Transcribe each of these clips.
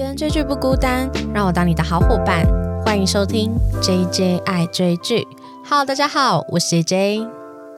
跟追剧不孤单，让我当你的好伙伴。欢迎收听 J J 爱追剧。好大家好，我是 J J。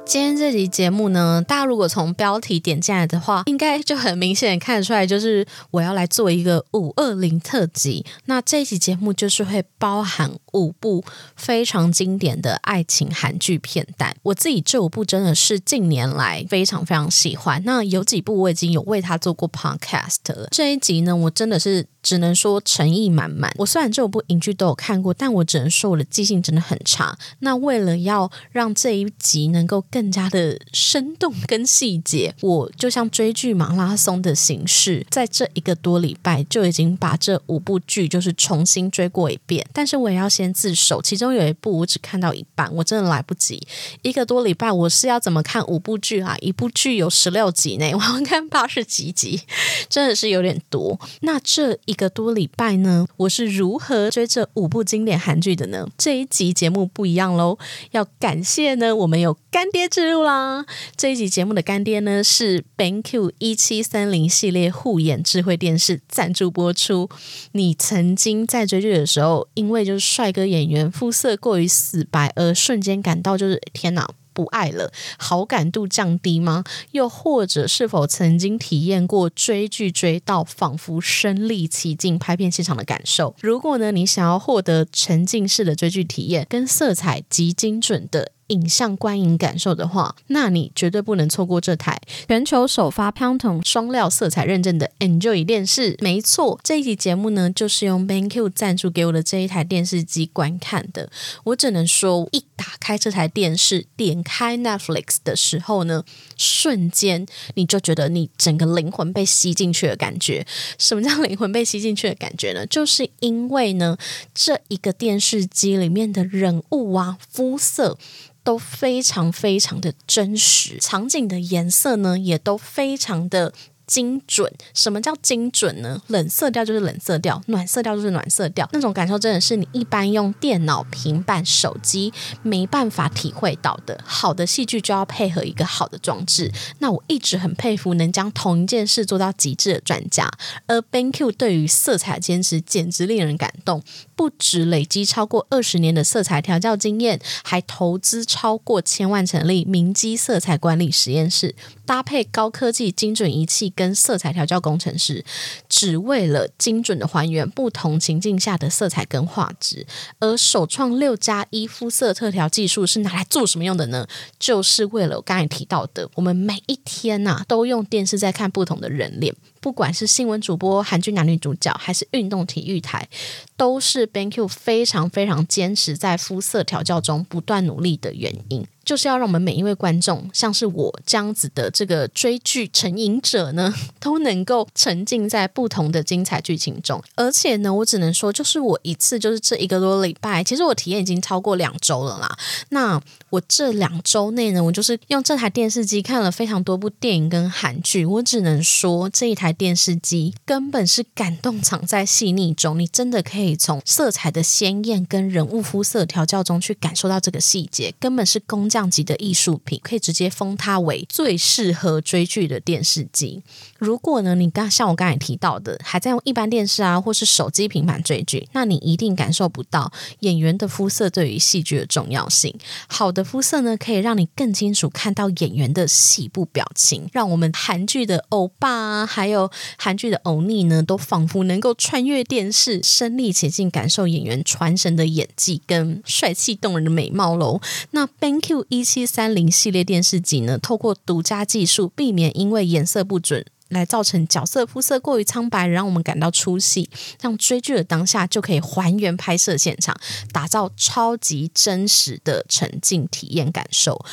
今天这集节目呢，大家如果从标题点进来的话，应该就很明显看得出来，就是我要来做一个五二零特辑。那这一集节目就是会包含五部非常经典的爱情韩剧片段。我自己这五部真的是近年来非常非常喜欢。那有几部我已经有为他做过 podcast 了。这一集呢，我真的是。只能说诚意满满。我虽然这部影剧都有看过，但我只能说我的记性真的很差。那为了要让这一集能够更加的生动跟细节，我就像追剧马拉松的形式，在这一个多礼拜就已经把这五部剧就是重新追过一遍。但是我也要先自首，其中有一部我只看到一半，我真的来不及。一个多礼拜我是要怎么看五部剧啊？一部剧有十六集呢，我要看八十几集，真的是有点多。那这。一个多礼拜呢，我是如何追这五部经典韩剧的呢？这一集节目不一样喽，要感谢呢，我们有干爹之路啦。这一集节目的干爹呢是 BenQ 一七三零系列护眼智慧电视赞助播出。你曾经在追剧的时候，因为就是帅哥演员肤色过于死白而瞬间感到就是天哪！不爱了，好感度降低吗？又或者是否曾经体验过追剧追到仿佛身临其境拍片现场的感受？如果呢，你想要获得沉浸式的追剧体验，跟色彩极精准的。影像观影感受的话，那你绝对不能错过这台全球首发 Pantone 双料色彩认证的 Enjoy 电视。没错，这一集节目呢，就是用 BenQ 赞助给我的这一台电视机观看的。我只能说，一打开这台电视，点开 Netflix 的时候呢，瞬间你就觉得你整个灵魂被吸进去的感觉。什么叫灵魂被吸进去的感觉呢？就是因为呢，这一个电视机里面的人物啊，肤色。都非常非常的真实，场景的颜色呢也都非常的。精准，什么叫精准呢？冷色调就是冷色调，暖色调就是暖色调，那种感受真的是你一般用电脑、平板、手机没办法体会到的。好的戏剧就要配合一个好的装置。那我一直很佩服能将同一件事做到极致的专家，而 BenQ 对于色彩坚持简直令人感动。不止累积超过二十年的色彩调教经验，还投资超过千万成立明基色彩管理实验室，搭配高科技精准仪器。跟色彩调教工程师，只为了精准的还原不同情境下的色彩跟画质。而首创六加一肤色特调技术是拿来做什么用的呢？就是为了我刚才提到的，我们每一天呐都用电视在看不同的人脸，不管是新闻主播、韩剧男女主角，还是运动体育台，都是 BenQ 非常非常坚持在肤色调教中不断努力的原因。就是要让我们每一位观众，像是我这样子的这个追剧成瘾者呢，都能够沉浸在不同的精彩剧情中。而且呢，我只能说，就是我一次就是这一个多礼拜，其实我体验已经超过两周了啦。那我这两周内呢，我就是用这台电视机看了非常多部电影跟韩剧。我只能说，这一台电视机根本是感动藏在细腻中，你真的可以从色彩的鲜艳跟人物肤色调教中去感受到这个细节，根本是工。降级的艺术品，可以直接封它为最适合追剧的电视机。如果呢，你刚像我刚才提到的，还在用一般电视啊，或是手机平板追剧，那你一定感受不到演员的肤色对于戏剧的重要性。好的肤色呢，可以让你更清楚看到演员的细部表情，让我们韩剧的欧巴啊，还有韩剧的欧尼呢，都仿佛能够穿越电视，身临其境感受演员传神的演技跟帅气动人的美貌喽。那 Thank you 一七三零系列电视机呢，透过独家技术，避免因为颜色不准来造成角色肤色过于苍白，让我们感到出戏。让追剧的当下就可以还原拍摄现场，打造超级真实的沉浸体验感受。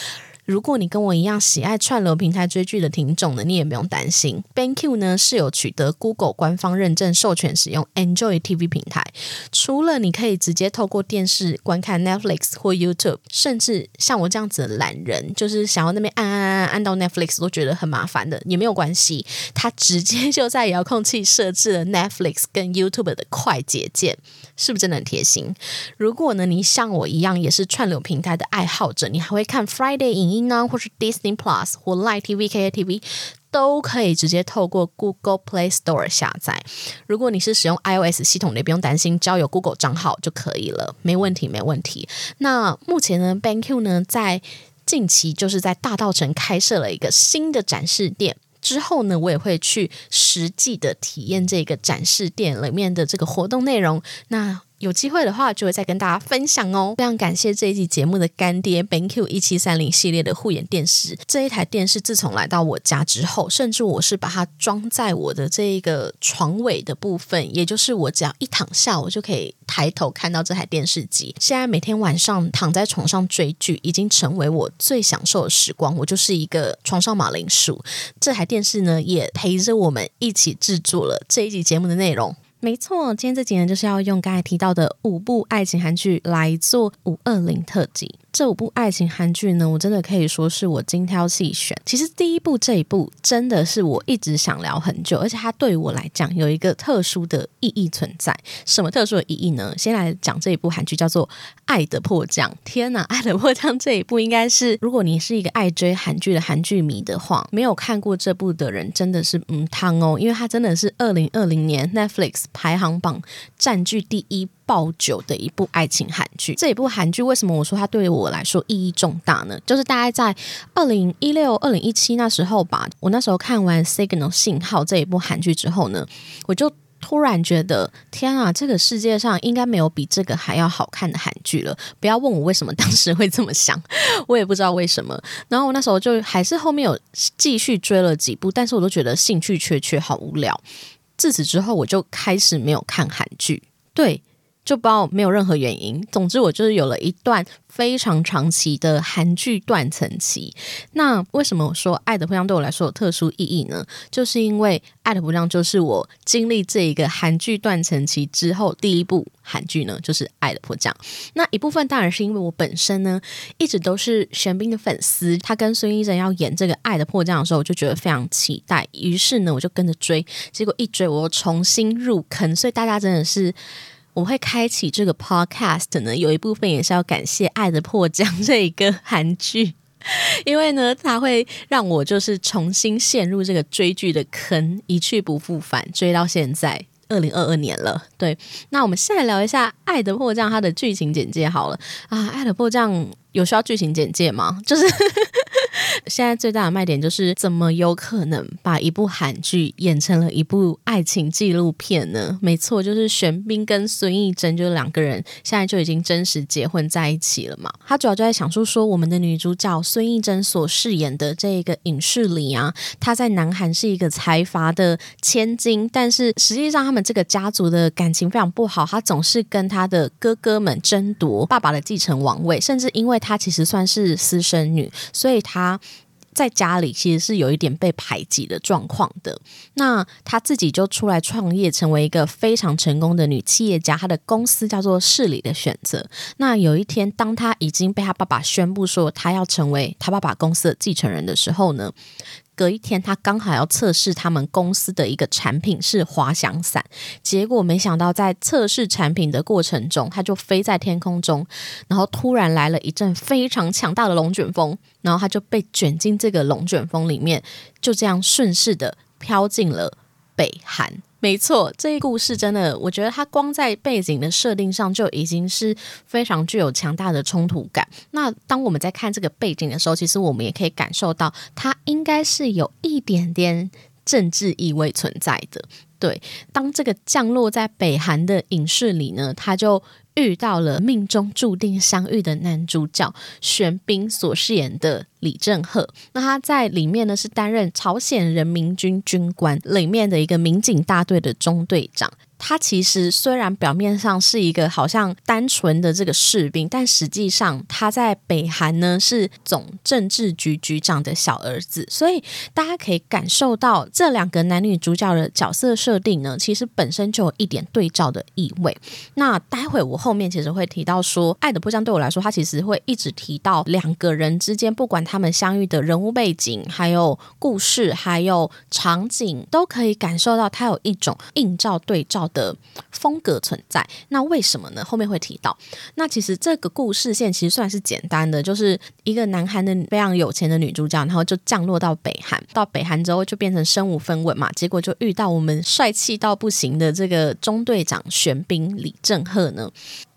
如果你跟我一样喜爱串流平台追剧的听众呢，你也不用担心。BenQ 呢是有取得 Google 官方认证授权使用 Enjoy TV 平台。除了你可以直接透过电视观看 Netflix 或 YouTube，甚至像我这样子的懒人，就是想要那边按按按按到 Netflix 都觉得很麻烦的，也没有关系。它直接就在遥控器设置了 Netflix 跟 YouTube 的快捷键，是不是真的很贴心？如果呢你像我一样也是串流平台的爱好者，你还会看 Friday 影音。音呢，或是 Disney Plus 或 Live TV、KATV，。都可以直接透过 Google Play Store 下载。如果你是使用 iOS 系统的，不用担心，只要有 Google 账号就可以了，没问题，没问题。那目前呢，BankQ 呢在近期就是在大道城开设了一个新的展示店，之后呢，我也会去实际的体验这个展示店里面的这个活动内容。那有机会的话，就会再跟大家分享哦。非常感谢这一集节目的干爹 BenQ 一七三零系列的护眼电视。这一台电视自从来到我家之后，甚至我是把它装在我的这一个床尾的部分，也就是我只要一躺下，我就可以抬头看到这台电视机。现在每天晚上躺在床上追剧，已经成为我最享受的时光。我就是一个床上马铃薯。这台电视呢，也陪着我们一起制作了这一集节目的内容。没错，今天这几年，就是要用刚才提到的五部爱情韩剧来做五二零特辑。这五部爱情韩剧呢，我真的可以说是我精挑细选。其实第一部这一部真的是我一直想聊很久，而且它对我来讲有一个特殊的意义存在。什么特殊的意义呢？先来讲这一部韩剧，叫做《爱的迫降》。天哪，《爱的迫降》这一部应该是，如果你是一个爱追韩剧的韩剧迷的话，没有看过这部的人真的是嗯汤哦，因为它真的是二零二零年 Netflix 排行榜占据第一。爆久的一部爱情韩剧，这一部韩剧为什么我说它对我来说意义重大呢？就是大概在二零一六、二零一七那时候吧，我那时候看完《Signal 信号》这一部韩剧之后呢，我就突然觉得，天啊，这个世界上应该没有比这个还要好看的韩剧了。不要问我为什么当时会这么想，我也不知道为什么。然后我那时候就还是后面有继续追了几部，但是我都觉得兴趣缺缺，好无聊。自此之后，我就开始没有看韩剧。对。就不知道没有任何原因，总之我就是有了一段非常长期的韩剧断层期。那为什么我说《爱的迫降》对我来说有特殊意义呢？就是因为《爱的迫降》就是我经历这一个韩剧断层期之后第一部韩剧呢，就是《爱的迫降》。那一部分当然是因为我本身呢一直都是玄彬的粉丝，他跟孙艺珍要演这个《爱的迫降》的时候，我就觉得非常期待，于是呢我就跟着追，结果一追我又重新入坑，所以大家真的是。我会开启这个 podcast 呢，有一部分也是要感谢《爱的迫降》这一个韩剧，因为呢，它会让我就是重新陷入这个追剧的坑，一去不复返，追到现在二零二二年了。对，那我们现在聊一下《爱的迫降》它的剧情简介好了啊，《爱的迫降》有需要剧情简介吗？就是。现在最大的卖点就是，怎么有可能把一部韩剧演成了一部爱情纪录片呢？没错，就是玄彬跟孙艺珍，就是两个人现在就已经真实结婚在一起了嘛。他主要就在想述说，我们的女主角孙艺珍所饰演的这个影视里啊，她在南韩是一个财阀的千金，但是实际上他们这个家族的感情非常不好，她总是跟她的哥哥们争夺爸爸的继承王位，甚至因为她其实算是私生女，所以她。在家里其实是有一点被排挤的状况的。那她自己就出来创业，成为一个非常成功的女企业家。她的公司叫做“市里的选择”。那有一天，当她已经被她爸爸宣布说她要成为她爸爸公司的继承人的时候呢？隔一天，他刚好要测试他们公司的一个产品是滑翔伞，结果没想到在测试产品的过程中，他就飞在天空中，然后突然来了一阵非常强大的龙卷风，然后他就被卷进这个龙卷风里面，就这样顺势的飘进了北韩。没错，这一故事真的，我觉得它光在背景的设定上就已经是非常具有强大的冲突感。那当我们在看这个背景的时候，其实我们也可以感受到，它应该是有一点点政治意味存在的。对，当这个降落在北韩的影视里呢，他就。遇到了命中注定相遇的男主角玄彬所饰演的李正赫，那他在里面呢是担任朝鲜人民军军官里面的一个民警大队的中队长。他其实虽然表面上是一个好像单纯的这个士兵，但实际上他在北韩呢是总政治局局长的小儿子，所以大家可以感受到这两个男女主角的角色设定呢，其实本身就有一点对照的意味。那待会我后面其实会提到说，《爱的迫降》对我来说，他其实会一直提到两个人之间，不管他们相遇的人物背景，还有故事，还有场景，都可以感受到它有一种映照对照的风格存在。那为什么呢？后面会提到。那其实这个故事线其实算是简单的，就是一个南韩的非常有钱的女主角，然后就降落到北韩，到北韩之后就变成身无分文嘛，结果就遇到我们帅气到不行的这个中队长玄彬李正赫呢。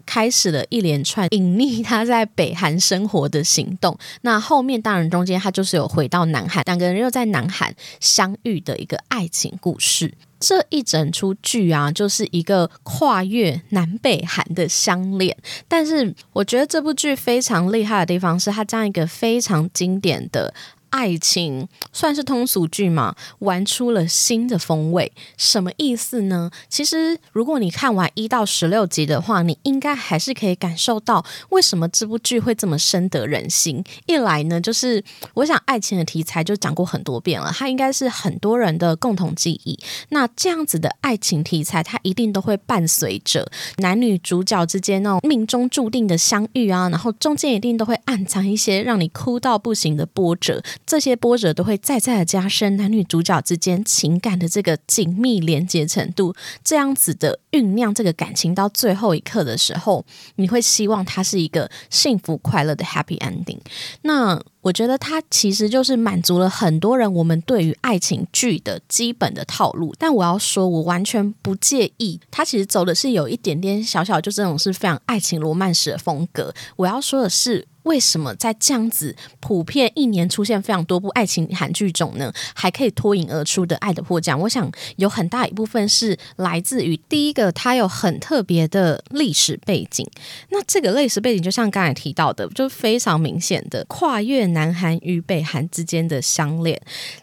开始了一连串隐匿他在北韩生活的行动。那后面当然中间他就是有回到南韩，两个人又在南韩相遇的一个爱情故事。这一整出剧啊，就是一个跨越南北韩的相恋。但是我觉得这部剧非常厉害的地方是，它这样一个非常经典的。爱情算是通俗剧嘛？玩出了新的风味，什么意思呢？其实，如果你看完一到十六集的话，你应该还是可以感受到为什么这部剧会这么深得人心。一来呢，就是我想爱情的题材就讲过很多遍了，它应该是很多人的共同记忆。那这样子的爱情题材，它一定都会伴随着男女主角之间那种命中注定的相遇啊，然后中间一定都会暗藏一些让你哭到不行的波折。这些波折都会再再的加深男女主角之间情感的这个紧密连接程度，这样子的酝酿这个感情到最后一刻的时候，你会希望它是一个幸福快乐的 happy ending。那我觉得它其实就是满足了很多人我们对于爱情剧的基本的套路。但我要说，我完全不介意，它其实走的是有一点点小小，就这种是非常爱情罗曼史的风格。我要说的是。为什么在这样子普遍一年出现非常多部爱情韩剧中呢，还可以脱颖而出的《爱的迫降》？我想有很大一部分是来自于第一个，它有很特别的历史背景。那这个历史背景就像刚才提到的，就非常明显的跨越南韩与北韩之间的相恋。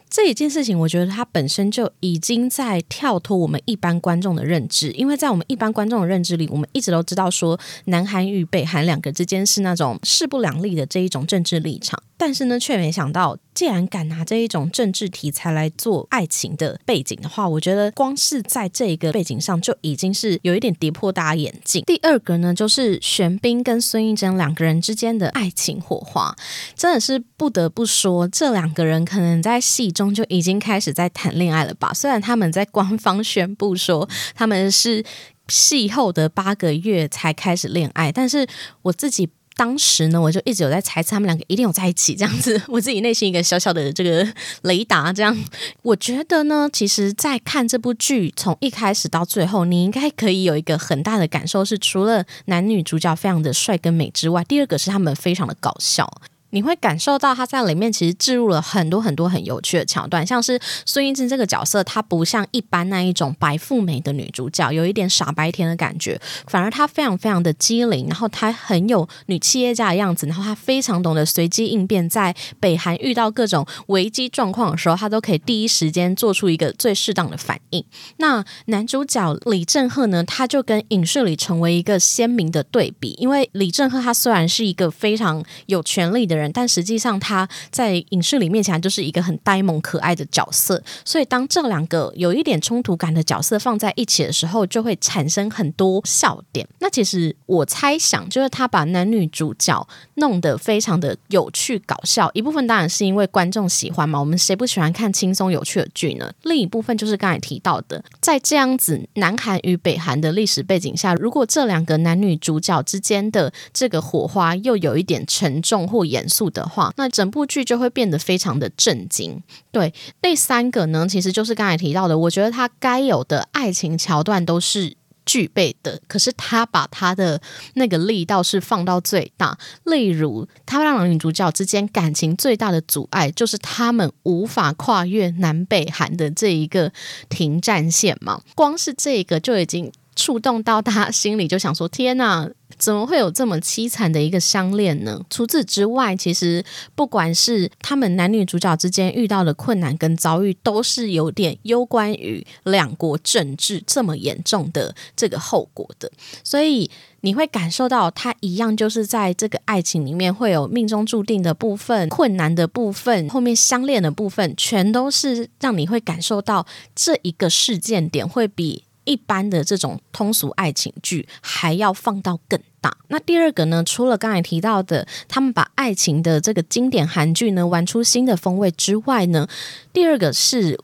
这一件事情，我觉得它本身就已经在跳脱我们一般观众的认知，因为在我们一般观众的认知里，我们一直都知道说，南韩与北韩两个之间是那种势不两立的这一种政治立场。但是呢，却没想到，既然敢拿这一种政治题材来做爱情的背景的话，我觉得光是在这个背景上就已经是有一点跌破大家眼镜。第二个呢，就是玄彬跟孙艺珍两个人之间的爱情火花，真的是不得不说，这两个人可能在戏中就已经开始在谈恋爱了吧？虽然他们在官方宣布说他们是戏后的八个月才开始恋爱，但是我自己。当时呢，我就一直有在猜测他们两个一定有在一起这样子，我自己内心一个小小的这个雷达。这样，我觉得呢，其实，在看这部剧从一开始到最后，你应该可以有一个很大的感受，是除了男女主角非常的帅跟美之外，第二个是他们非常的搞笑。你会感受到他在里面其实置入了很多很多很有趣的桥段，像是孙艺珍这个角色，她不像一般那一种白富美的女主角，有一点傻白甜的感觉，反而她非常非常的机灵，然后她很有女企业家的样子，然后她非常懂得随机应变，在北韩遇到各种危机状况的时候，她都可以第一时间做出一个最适当的反应。那男主角李正赫呢，他就跟影视里成为一个鲜明的对比，因为李正赫他虽然是一个非常有权力的。但实际上他在影视里面起来就是一个很呆萌可爱的角色，所以当这两个有一点冲突感的角色放在一起的时候，就会产生很多笑点。那其实我猜想，就是他把男女主角弄得非常的有趣搞笑，一部分当然是因为观众喜欢嘛，我们谁不喜欢看轻松有趣的剧呢？另一部分就是刚才提到的，在这样子南韩与北韩的历史背景下，如果这两个男女主角之间的这个火花又有一点沉重或严。素的话，那整部剧就会变得非常的震惊。对，第三个呢，其实就是刚才提到的，我觉得他该有的爱情桥段都是具备的，可是他把他的那个力道是放到最大。例如，他让女主角之间感情最大的阻碍，就是他们无法跨越南北韩的这一个停战线嘛。光是这个就已经触动到他心里，就想说：天哪！怎么会有这么凄惨的一个相恋呢？除此之外，其实不管是他们男女主角之间遇到的困难跟遭遇，都是有点攸关于两国政治这么严重的这个后果的。所以你会感受到，他一样就是在这个爱情里面会有命中注定的部分、困难的部分、后面相恋的部分，全都是让你会感受到这一个事件点会比。一般的这种通俗爱情剧还要放到更大。那第二个呢，除了刚才提到的，他们把爱情的这个经典韩剧呢玩出新的风味之外呢，第二个是。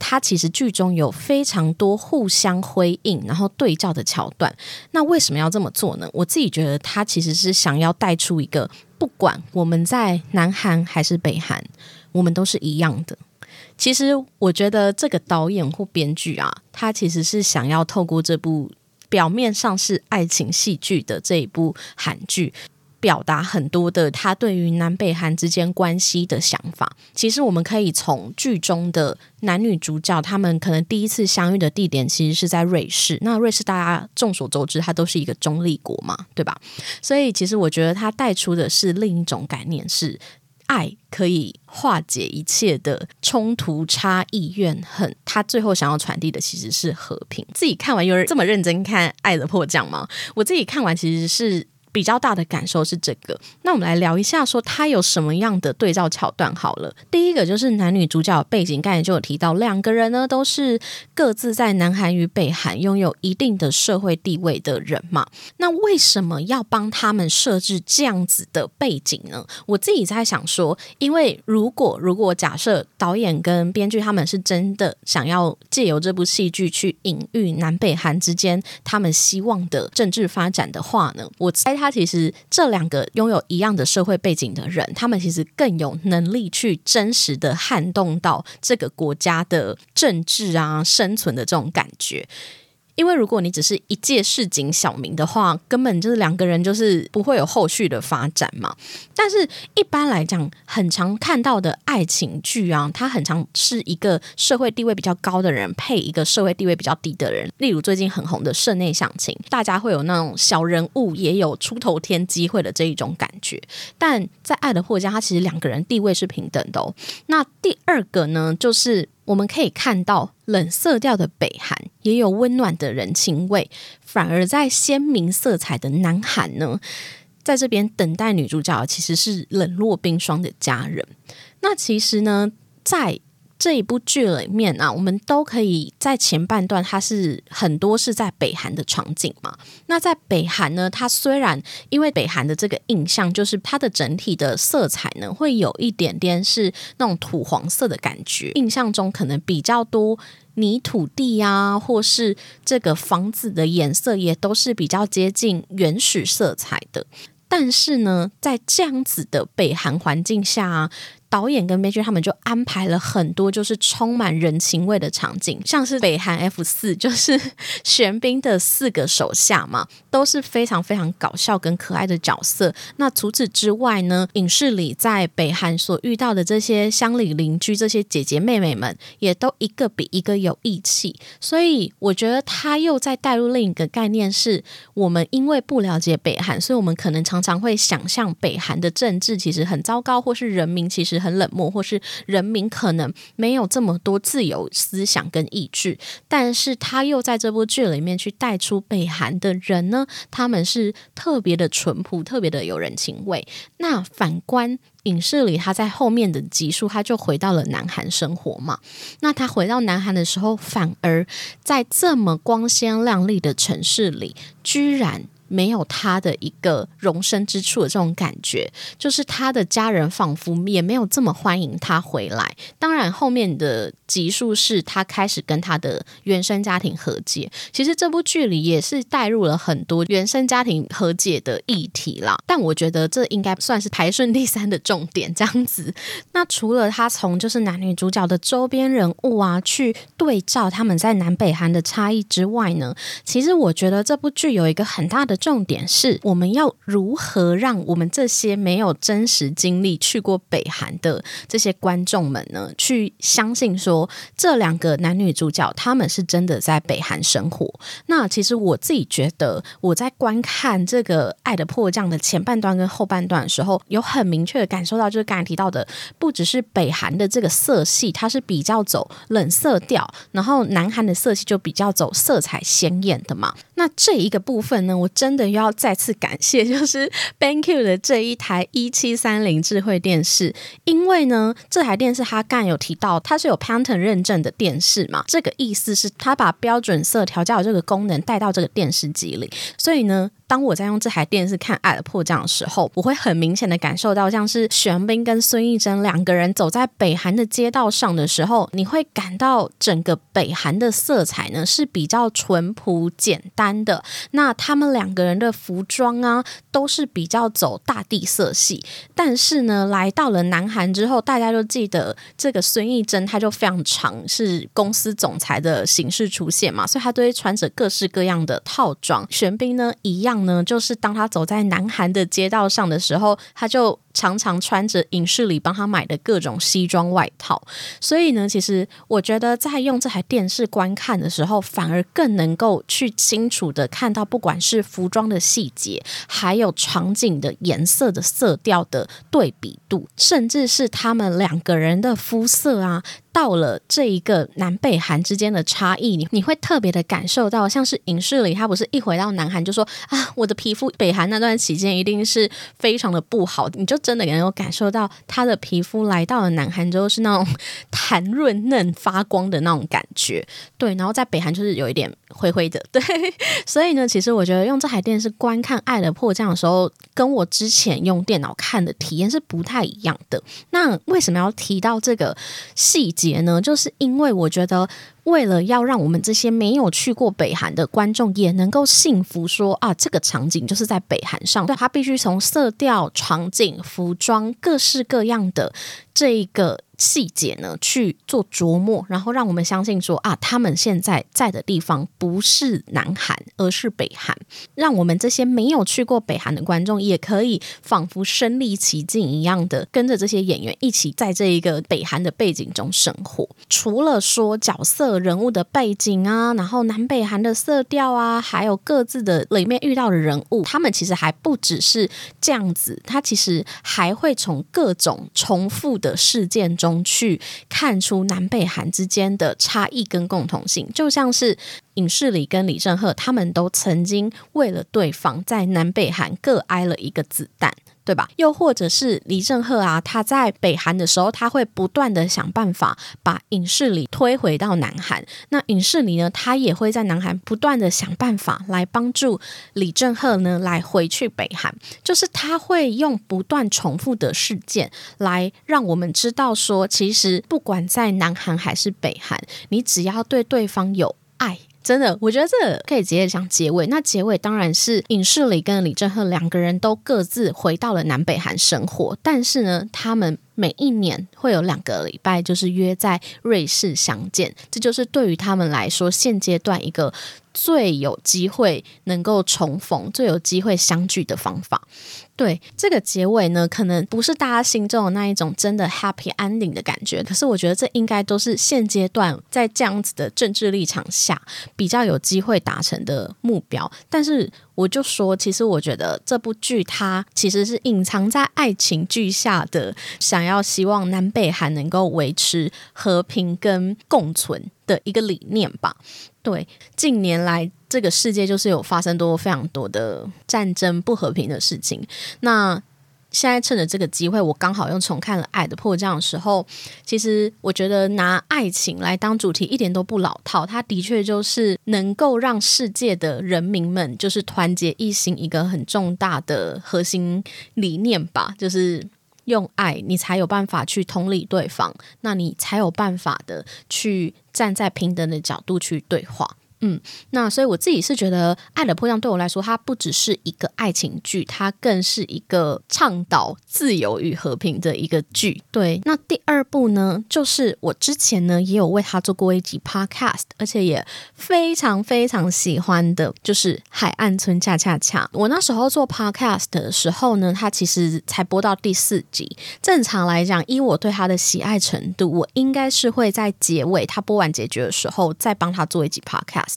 它其实剧中有非常多互相辉映，然后对照的桥段。那为什么要这么做呢？我自己觉得，他其实是想要带出一个，不管我们在南韩还是北韩，我们都是一样的。其实，我觉得这个导演或编剧啊，他其实是想要透过这部表面上是爱情戏剧的这一部韩剧。表达很多的他对于南北韩之间关系的想法。其实我们可以从剧中的男女主角，他们可能第一次相遇的地点其实是在瑞士。那瑞士大家众所周知，它都是一个中立国嘛，对吧？所以其实我觉得它带出的是另一种概念，是爱可以化解一切的冲突、差异、怨恨。他最后想要传递的其实是和平。自己看完有人这么认真看《爱的迫降》吗？我自己看完其实是。比较大的感受是这个，那我们来聊一下，说他有什么样的对照桥段好了。第一个就是男女主角背景，刚才就有提到，两个人呢都是各自在南韩与北韩拥有一定的社会地位的人嘛。那为什么要帮他们设置这样子的背景呢？我自己在想说，因为如果如果假设导演跟编剧他们是真的想要借由这部戏剧去隐喻南北韩之间他们希望的政治发展的话呢，我猜他。其实这两个拥有一样的社会背景的人，他们其实更有能力去真实的撼动到这个国家的政治啊、生存的这种感觉。因为如果你只是一介市井小民的话，根本就是两个人就是不会有后续的发展嘛。但是一般来讲，很常看到的爱情剧啊，它很常是一个社会地位比较高的人配一个社会地位比较低的人。例如最近很红的《社内相亲》，大家会有那种小人物也有出头天机会的这一种感觉。但在《爱的迫降》，它其实两个人地位是平等的哦。那第二个呢，就是。我们可以看到，冷色调的北韩也有温暖的人情味，反而在鲜明色彩的南韩呢，在这边等待女主角其实是冷若冰霜的家人。那其实呢，在这一部剧里面啊，我们都可以在前半段，它是很多是在北韩的场景嘛。那在北韩呢，它虽然因为北韩的这个印象，就是它的整体的色彩呢，会有一点点是那种土黄色的感觉，印象中可能比较多泥土地啊，或是这个房子的颜色也都是比较接近原始色彩的。但是呢，在这样子的北韩环境下。导演跟编剧他们就安排了很多就是充满人情味的场景，像是北韩 F 四，就是玄彬的四个手下嘛，都是非常非常搞笑跟可爱的角色。那除此之外呢，影视里在北韩所遇到的这些乡里邻居、这些姐姐妹妹们，也都一个比一个有义气。所以我觉得他又在带入另一个概念，是我们因为不了解北韩，所以我们可能常常会想象北韩的政治其实很糟糕，或是人民其实。很冷漠，或是人民可能没有这么多自由思想跟意志，但是他又在这部剧里面去带出北韩的人呢，他们是特别的淳朴，特别的有人情味。那反观影视里，他在后面的集数，他就回到了南韩生活嘛。那他回到南韩的时候，反而在这么光鲜亮丽的城市里，居然。没有他的一个容身之处的这种感觉，就是他的家人仿佛也没有这么欢迎他回来。当然，后面的集数是他开始跟他的原生家庭和解。其实这部剧里也是带入了很多原生家庭和解的议题啦。但我觉得这应该算是排顺第三的重点。这样子，那除了他从就是男女主角的周边人物啊去对照他们在南北韩的差异之外呢，其实我觉得这部剧有一个很大的。重点是，我们要如何让我们这些没有真实经历去过北韩的这些观众们呢，去相信说这两个男女主角他们是真的在北韩生活？那其实我自己觉得，我在观看这个《爱的迫降》的前半段跟后半段的时候，有很明确的感受到，就是刚才提到的，不只是北韩的这个色系，它是比较走冷色调，然后南韩的色系就比较走色彩鲜艳的嘛。那这一个部分呢，我真。真的要再次感谢，就是 banq 的这一台一七三零智慧电视，因为呢，这台电视它刚有提到它是有 Pantone 认证的电视嘛，这个意思是它把标准色调教这个功能带到这个电视机里，所以呢。当我在用这台电视看《爱的迫降》的时候，我会很明显的感受到，像是玄彬跟孙艺珍两个人走在北韩的街道上的时候，你会感到整个北韩的色彩呢是比较淳朴简单的。那他们两个人的服装啊，都是比较走大地色系。但是呢，来到了南韩之后，大家就记得这个孙艺珍，他就非常长，是公司总裁的形式出现嘛，所以他都会穿着各式各样的套装。玄彬呢，一样。呢，就是当他走在南韩的街道上的时候，他就常常穿着影视里帮他买的各种西装外套。所以呢，其实我觉得在用这台电视观看的时候，反而更能够去清楚的看到，不管是服装的细节，还有场景的颜色的色调的对比度，甚至是他们两个人的肤色啊。到了这一个南北韩之间的差异，你你会特别的感受到，像是影视里他不是一回到南韩就说啊，我的皮肤北韩那段期间一定是非常的不好，你就真的能够感受到他的皮肤来到了南韩之后是那种弹润嫩发光的那种感觉，对，然后在北韩就是有一点灰灰的，对，所以呢，其实我觉得用这台电视观看《爱的迫降》的时候，跟我之前用电脑看的体验是不太一样的。那为什么要提到这个细节？呢，就是因为我觉得，为了要让我们这些没有去过北韩的观众也能够幸福，说啊，这个场景就是在北韩上，对，他必须从色调、场景、服装各式各样的这个。细节呢去做琢磨，然后让我们相信说啊，他们现在在的地方不是南韩，而是北韩。让我们这些没有去过北韩的观众，也可以仿佛身临其境一样的，跟着这些演员一起在这一个北韩的背景中生活。除了说角色人物的背景啊，然后南北韩的色调啊，还有各自的里面遇到的人物，他们其实还不只是这样子，他其实还会从各种重复的事件中。去看出南北韩之间的差异跟共同性，就像是影视里跟李正赫他们都曾经为了对方在南北韩各挨了一个子弹。对吧？又或者是李正赫啊，他在北韩的时候，他会不断的想办法把影视里推回到南韩。那影视里呢，他也会在南韩不断的想办法来帮助李正赫呢，来回去北韩。就是他会用不断重复的事件来让我们知道说，其实不管在南韩还是北韩，你只要对对方有爱。真的，我觉得这可以直接讲结尾。那结尾当然是影视里跟李正赫两个人都各自回到了南北韩生活，但是呢，他们每一年会有两个礼拜就是约在瑞士相见，这就是对于他们来说现阶段一个最有机会能够重逢、最有机会相聚的方法。对这个结尾呢，可能不是大家心中的那一种真的 happy ending 的感觉。可是我觉得这应该都是现阶段在这样子的政治立场下比较有机会达成的目标。但是我就说，其实我觉得这部剧它其实是隐藏在爱情剧下的，想要希望南北韩能够维持和平跟共存的一个理念吧。对，近年来。这个世界就是有发生多非常多的战争不和平的事情。那现在趁着这个机会，我刚好又重看了《爱的迫降》的时候，其实我觉得拿爱情来当主题一点都不老套。它的确就是能够让世界的人民们就是团结一心一个很重大的核心理念吧。就是用爱，你才有办法去同理对方，那你才有办法的去站在平等的角度去对话。嗯，那所以我自己是觉得《爱的迫降》对我来说，它不只是一个爱情剧，它更是一个倡导自由与和平的一个剧。对，那第二部呢，就是我之前呢也有为他做过一集 podcast，而且也非常非常喜欢的，就是《海岸村恰恰恰》。我那时候做 podcast 的时候呢，它其实才播到第四集。正常来讲，以我对他的喜爱程度，我应该是会在结尾他播完结局的时候，再帮他做一集 podcast。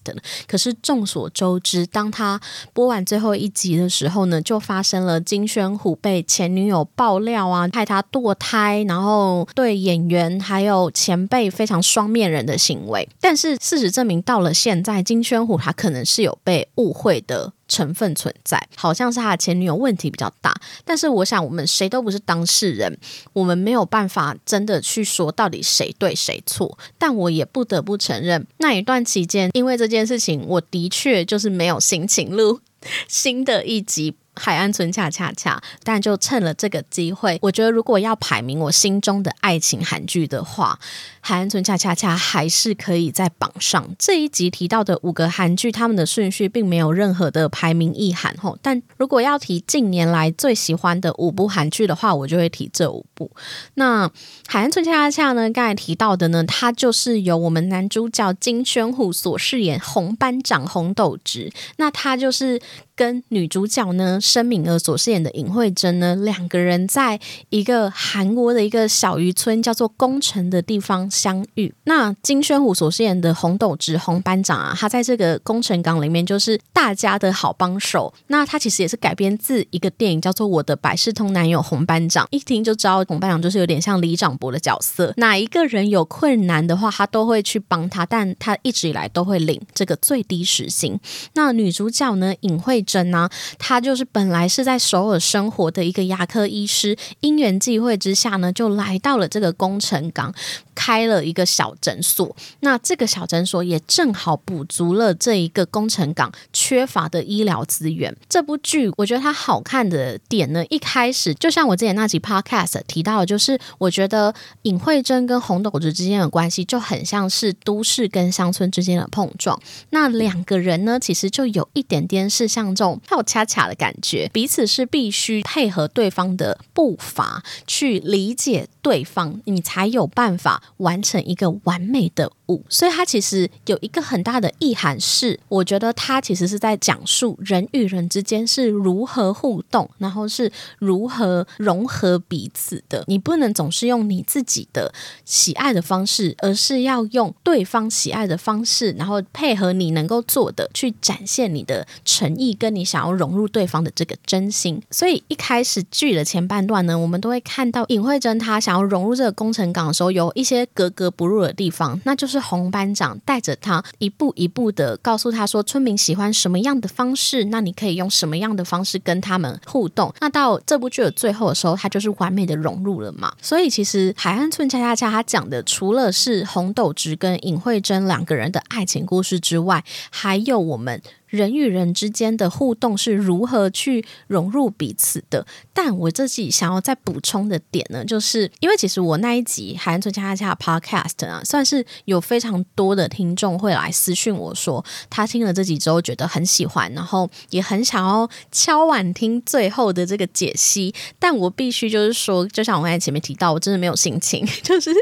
可是众所周知，当他播完最后一集的时候呢，就发生了金宣虎被前女友爆料啊，害他堕胎，然后对演员还有前辈非常双面人的行为。但是事实证明，到了现在，金宣虎他可能是有被误会的。成分存在，好像是他的前女友问题比较大。但是我想，我们谁都不是当事人，我们没有办法真的去说到底谁对谁错。但我也不得不承认，那一段期间，因为这件事情，我的确就是没有心情录 新的一集。海岸村恰恰恰，但就趁了这个机会，我觉得如果要排名我心中的爱情韩剧的话，海岸村恰恰恰还是可以在榜上。这一集提到的五个韩剧，他们的顺序并没有任何的排名意涵吼。但如果要提近年来最喜欢的五部韩剧的话，我就会提这五部。那海岸村恰恰恰呢？刚才提到的呢，它就是由我们男主角金宣虎所饰演红班长红豆直，那他就是跟女主角呢。申敏儿所饰演的尹慧珍呢，两个人在一个韩国的一个小渔村叫做宫城的地方相遇。那金宣虎所饰演的红斗直红班长啊，他在这个宫城港里面就是大家的好帮手。那他其实也是改编自一个电影叫做《我的百事通男友红班长》，一听就知道红班长就是有点像李长博的角色。哪一个人有困难的话，他都会去帮他，但他一直以来都会领这个最低时薪。那女主角呢，尹慧珍呢，她就是。本来是在首尔生活的一个牙科医师，因缘际会之下呢，就来到了这个工程港，开了一个小诊所。那这个小诊所也正好补足了这一个工程港缺乏的医疗资源。这部剧我觉得它好看的点呢，一开始就像我之前那集 podcast 提到的，就是我觉得尹慧珍跟红豆子之间的关系就很像是都市跟乡村之间的碰撞。那两个人呢，其实就有一点点是像种跳恰恰的感。觉彼此是必须配合对方的步伐去理解对方，你才有办法完成一个完美的所以它其实有一个很大的意涵，是我觉得它其实是在讲述人与人之间是如何互动，然后是如何融合彼此的。你不能总是用你自己的喜爱的方式，而是要用对方喜爱的方式，然后配合你能够做的，去展现你的诚意，跟你想要融入对方的。这个真心，所以一开始剧的前半段呢，我们都会看到尹慧珍她想要融入这个工程港的时候，有一些格格不入的地方，那就是红班长带着他一步一步的告诉他说，村民喜欢什么样的方式，那你可以用什么样的方式跟他们互动。那到这部剧的最后的时候，他就是完美的融入了嘛。所以其实海岸村恰恰恰他讲的，除了是红豆直跟尹慧珍两个人的爱情故事之外，还有我们。人与人之间的互动是如何去融入彼此的？但我自己想要再补充的点呢，就是因为其实我那一集《海岸村恰恰恰》Podcast 啊，算是有非常多的听众会来私讯我说，他听了这集之后觉得很喜欢，然后也很想要敲碗听最后的这个解析。但我必须就是说，就像我刚才前面提到，我真的没有心情 就是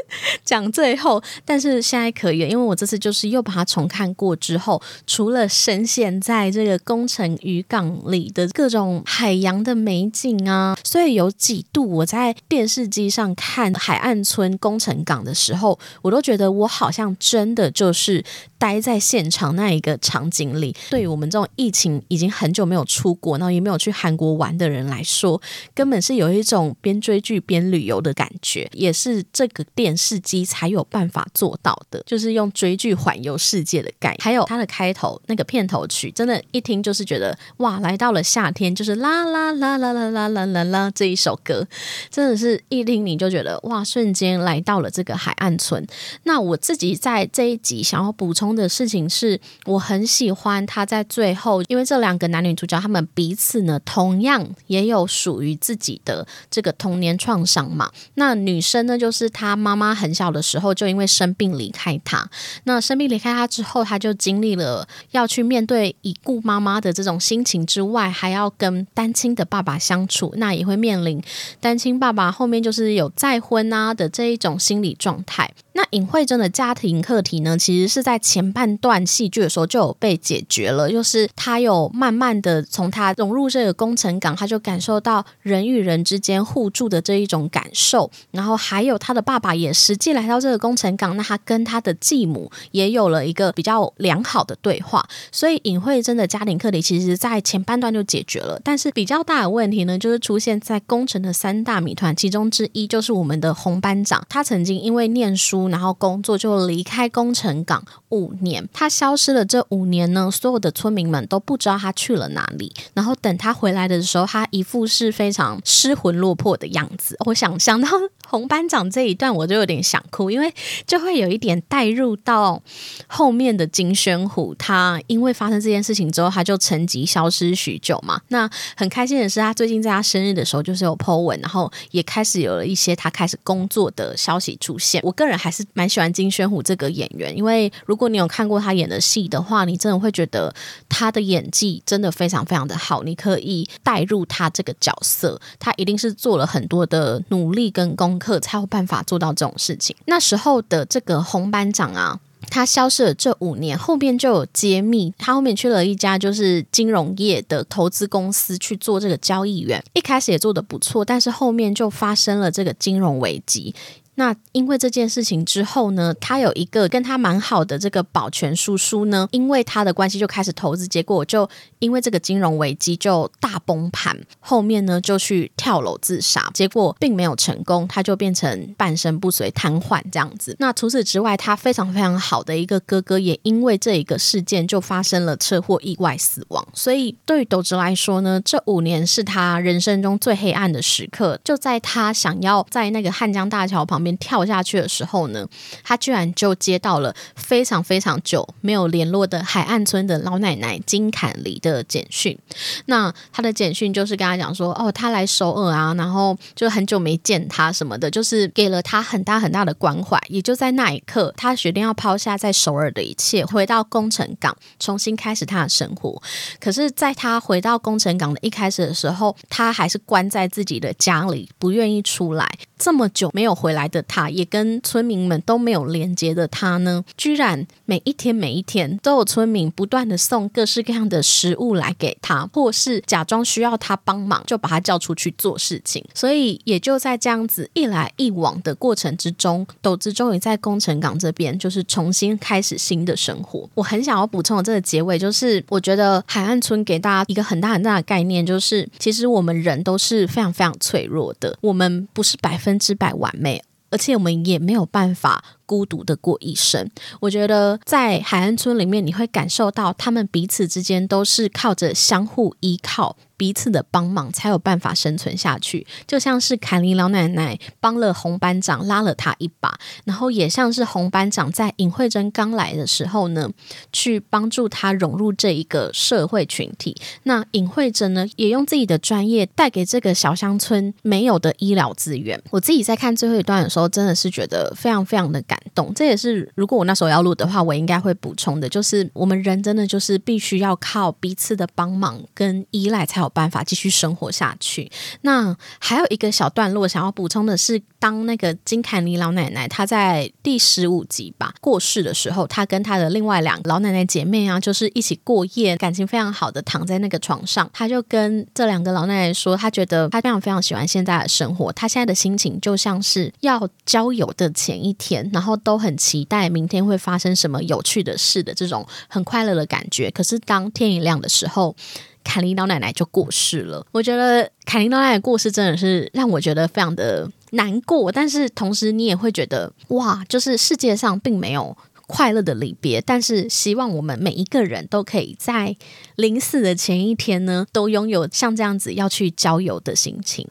讲最后，但是现在可以，因为我这次就是又把它重看过之后，除了深陷。在这个工程渔港里的各种海洋的美景啊，所以有几度我在电视机上看海岸村工程港的时候，我都觉得我好像真的就是待在现场那一个场景里。对于我们这种疫情已经很久没有出国，然后也没有去韩国玩的人来说，根本是有一种边追剧边旅游的感觉，也是这个电视机才有办法做到的，就是用追剧环游世界的概念。还有它的开头那个片头曲。真的，一听就是觉得哇，来到了夏天，就是啦啦啦啦啦啦啦啦啦这一首歌，真的是一听你就觉得哇，瞬间来到了这个海岸村。那我自己在这一集想要补充的事情是，我很喜欢他在最后，因为这两个男女主角他们彼此呢，同样也有属于自己的这个童年创伤嘛。那女生呢，就是她妈妈很小的时候就因为生病离开她，那生病离开她之后，她就经历了要去面对。已故妈妈的这种心情之外，还要跟单亲的爸爸相处，那也会面临单亲爸爸后面就是有再婚啊的这一种心理状态。尹慧珍的家庭课题呢，其实是在前半段戏剧的时候就有被解决了，就是他有慢慢的从他融入这个工程港，他就感受到人与人之间互助的这一种感受，然后还有他的爸爸也实际来到这个工程港，那他跟他的继母也有了一个比较良好的对话，所以尹慧珍的家庭课题其实在前半段就解决了，但是比较大的问题呢，就是出现在工程的三大谜团其中之一，就是我们的红班长，他曾经因为念书。然后然后工作就离开工程港五年。他消失了这五年呢，所有的村民们都不知道他去了哪里。然后等他回来的时候，他一副是非常失魂落魄的样子。我想想到红班长这一段，我就有点想哭，因为就会有一点带入到后面的金宣虎。他因为发生这件事情之后，他就沉寂消失许久嘛。那很开心的是，他最近在他生日的时候，就是有 po 文，然后也开始有了一些他开始工作的消息出现。我个人还是蛮喜欢金宣虎这个演员，因为如果你有看过他演的戏的话，你真的会觉得他的演技真的非常非常的好，你可以带入他这个角色，他一定是做了很多的努力跟功课，才有办法做到这种事情。那时候的这个红班长啊。他消失了这五年，后面就有揭秘，他后面去了一家就是金融业的投资公司去做这个交易员，一开始也做的不错，但是后面就发生了这个金融危机。那因为这件事情之后呢，他有一个跟他蛮好的这个保全叔叔呢，因为他的关系就开始投资，结果就因为这个金融危机就大崩盘，后面呢就去跳楼自杀，结果并没有成功，他就变成半身不遂、瘫痪这样子。那除此之外，他非常非常好的一个哥哥也因为这一个事件就发生了车祸意外死亡，所以对于斗志来说呢，这五年是他人生中最黑暗的时刻，就在他想要在那个汉江大桥旁边。跳下去的时候呢，他居然就接到了非常非常久没有联络的海岸村的老奶奶金坎里的简讯。那他的简讯就是跟他讲说，哦，他来首尔啊，然后就很久没见他什么的，就是给了他很大很大的关怀。也就在那一刻，他决定要抛下在首尔的一切，回到工程港，重新开始他的生活。可是，在他回到工程港的一开始的时候，他还是关在自己的家里，不愿意出来。这么久没有回来的他，也跟村民们都没有连接的他呢，居然每一天每一天都有村民不断的送各式各样的食物来给他，或是假装需要他帮忙，就把他叫出去做事情。所以也就在这样子一来一往的过程之中，斗子终于在工程港这边就是重新开始新的生活。我很想要补充的这个结尾，就是我觉得海岸村给大家一个很大很大的概念，就是其实我们人都是非常非常脆弱的，我们不是百。分之百完美，而且我们也没有办法孤独的过一生。我觉得在海岸村里面，你会感受到他们彼此之间都是靠着相互依靠。彼此的帮忙才有办法生存下去，就像是凯琳老奶奶帮了红班长拉了他一把，然后也像是红班长在尹慧珍刚来的时候呢，去帮助他融入这一个社会群体。那尹慧珍呢，也用自己的专业带给这个小乡村没有的医疗资源。我自己在看最后一段的时候，真的是觉得非常非常的感动。这也是如果我那时候要录的话，我应该会补充的，就是我们人真的就是必须要靠彼此的帮忙跟依赖才有。办法继续生活下去。那还有一个小段落想要补充的是，当那个金凯尼老奶奶她在第十五集吧过世的时候，她跟她的另外两个老奶奶姐妹啊，就是一起过夜，感情非常好的躺在那个床上。她就跟这两个老奶奶说，她觉得她非常非常喜欢现在的生活，她现在的心情就像是要交友的前一天，然后都很期待明天会发生什么有趣的事的这种很快乐的感觉。可是当天一亮的时候，凯琳老奶奶就过世了，我觉得凯琳老奶奶过世真的是让我觉得非常的难过，但是同时你也会觉得哇，就是世界上并没有快乐的离别，但是希望我们每一个人都可以在临死的前一天呢，都拥有像这样子要去郊游的心情。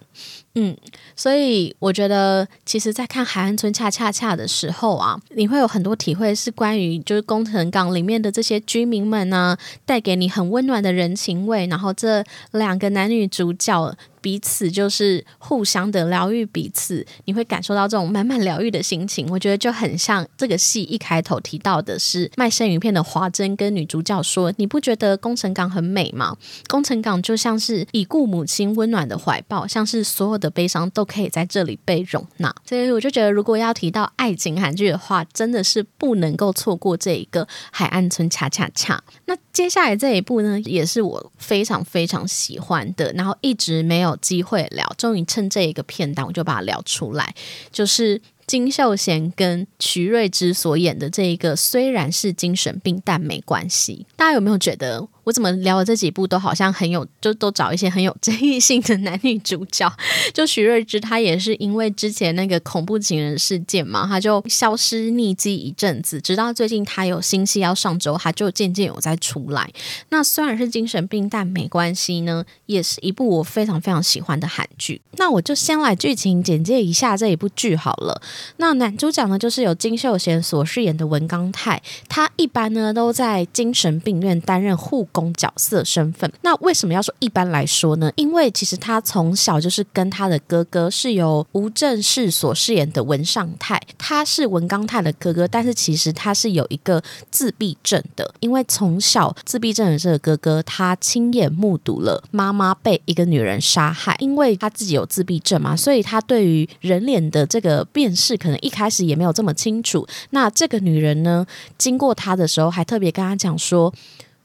嗯，所以我觉得，其实，在看海岸村恰恰恰的时候啊，你会有很多体会，是关于就是工程港里面的这些居民们呢，带给你很温暖的人情味。然后这两个男女主角彼此就是互相的疗愈彼此，你会感受到这种满满疗愈的心情。我觉得就很像这个戏一开头提到的是卖生鱼片的华珍跟女主角说：“你不觉得工程港很美吗？工程港就像是已故母亲温暖的怀抱，像是所有。”的悲伤都可以在这里被容纳，所以我就觉得，如果要提到爱情韩剧的话，真的是不能够错过这一个《海岸村恰恰恰》。那接下来这一部呢，也是我非常非常喜欢的，然后一直没有机会聊，终于趁这一个片段，我就把它聊出来，就是金秀贤跟徐瑞之所演的这一个，虽然是精神病，但没关系。大家有没有觉得？我怎么聊的这几部都好像很有，就都找一些很有争议性的男女主角。就徐瑞芝，他也是因为之前那个恐怖情人事件嘛，他就消失匿迹一阵子，直到最近他有新戏要上周，他就渐渐有在出来。那虽然是精神病，但没关系呢，也是一部我非常非常喜欢的韩剧。那我就先来剧情简介一下这一部剧好了。那男主角呢，就是由金秀贤所饰演的文刚泰，他一般呢都在精神病院担任护工角色身份。那为什么要说一般来说呢？因为其实他从小就是跟他的哥哥是由吴正世所饰演的文尚泰，他是文刚泰的哥哥，但是其实他是有一个自闭症的，因为从小自闭症的这个哥哥，他亲眼目睹了妈妈被一个女人杀害，因为他自己有自闭症嘛，所以他对于人脸的这个辨识可能一开始也没有这么清楚。那这个女人呢，经过他的时候，还特别跟他讲说。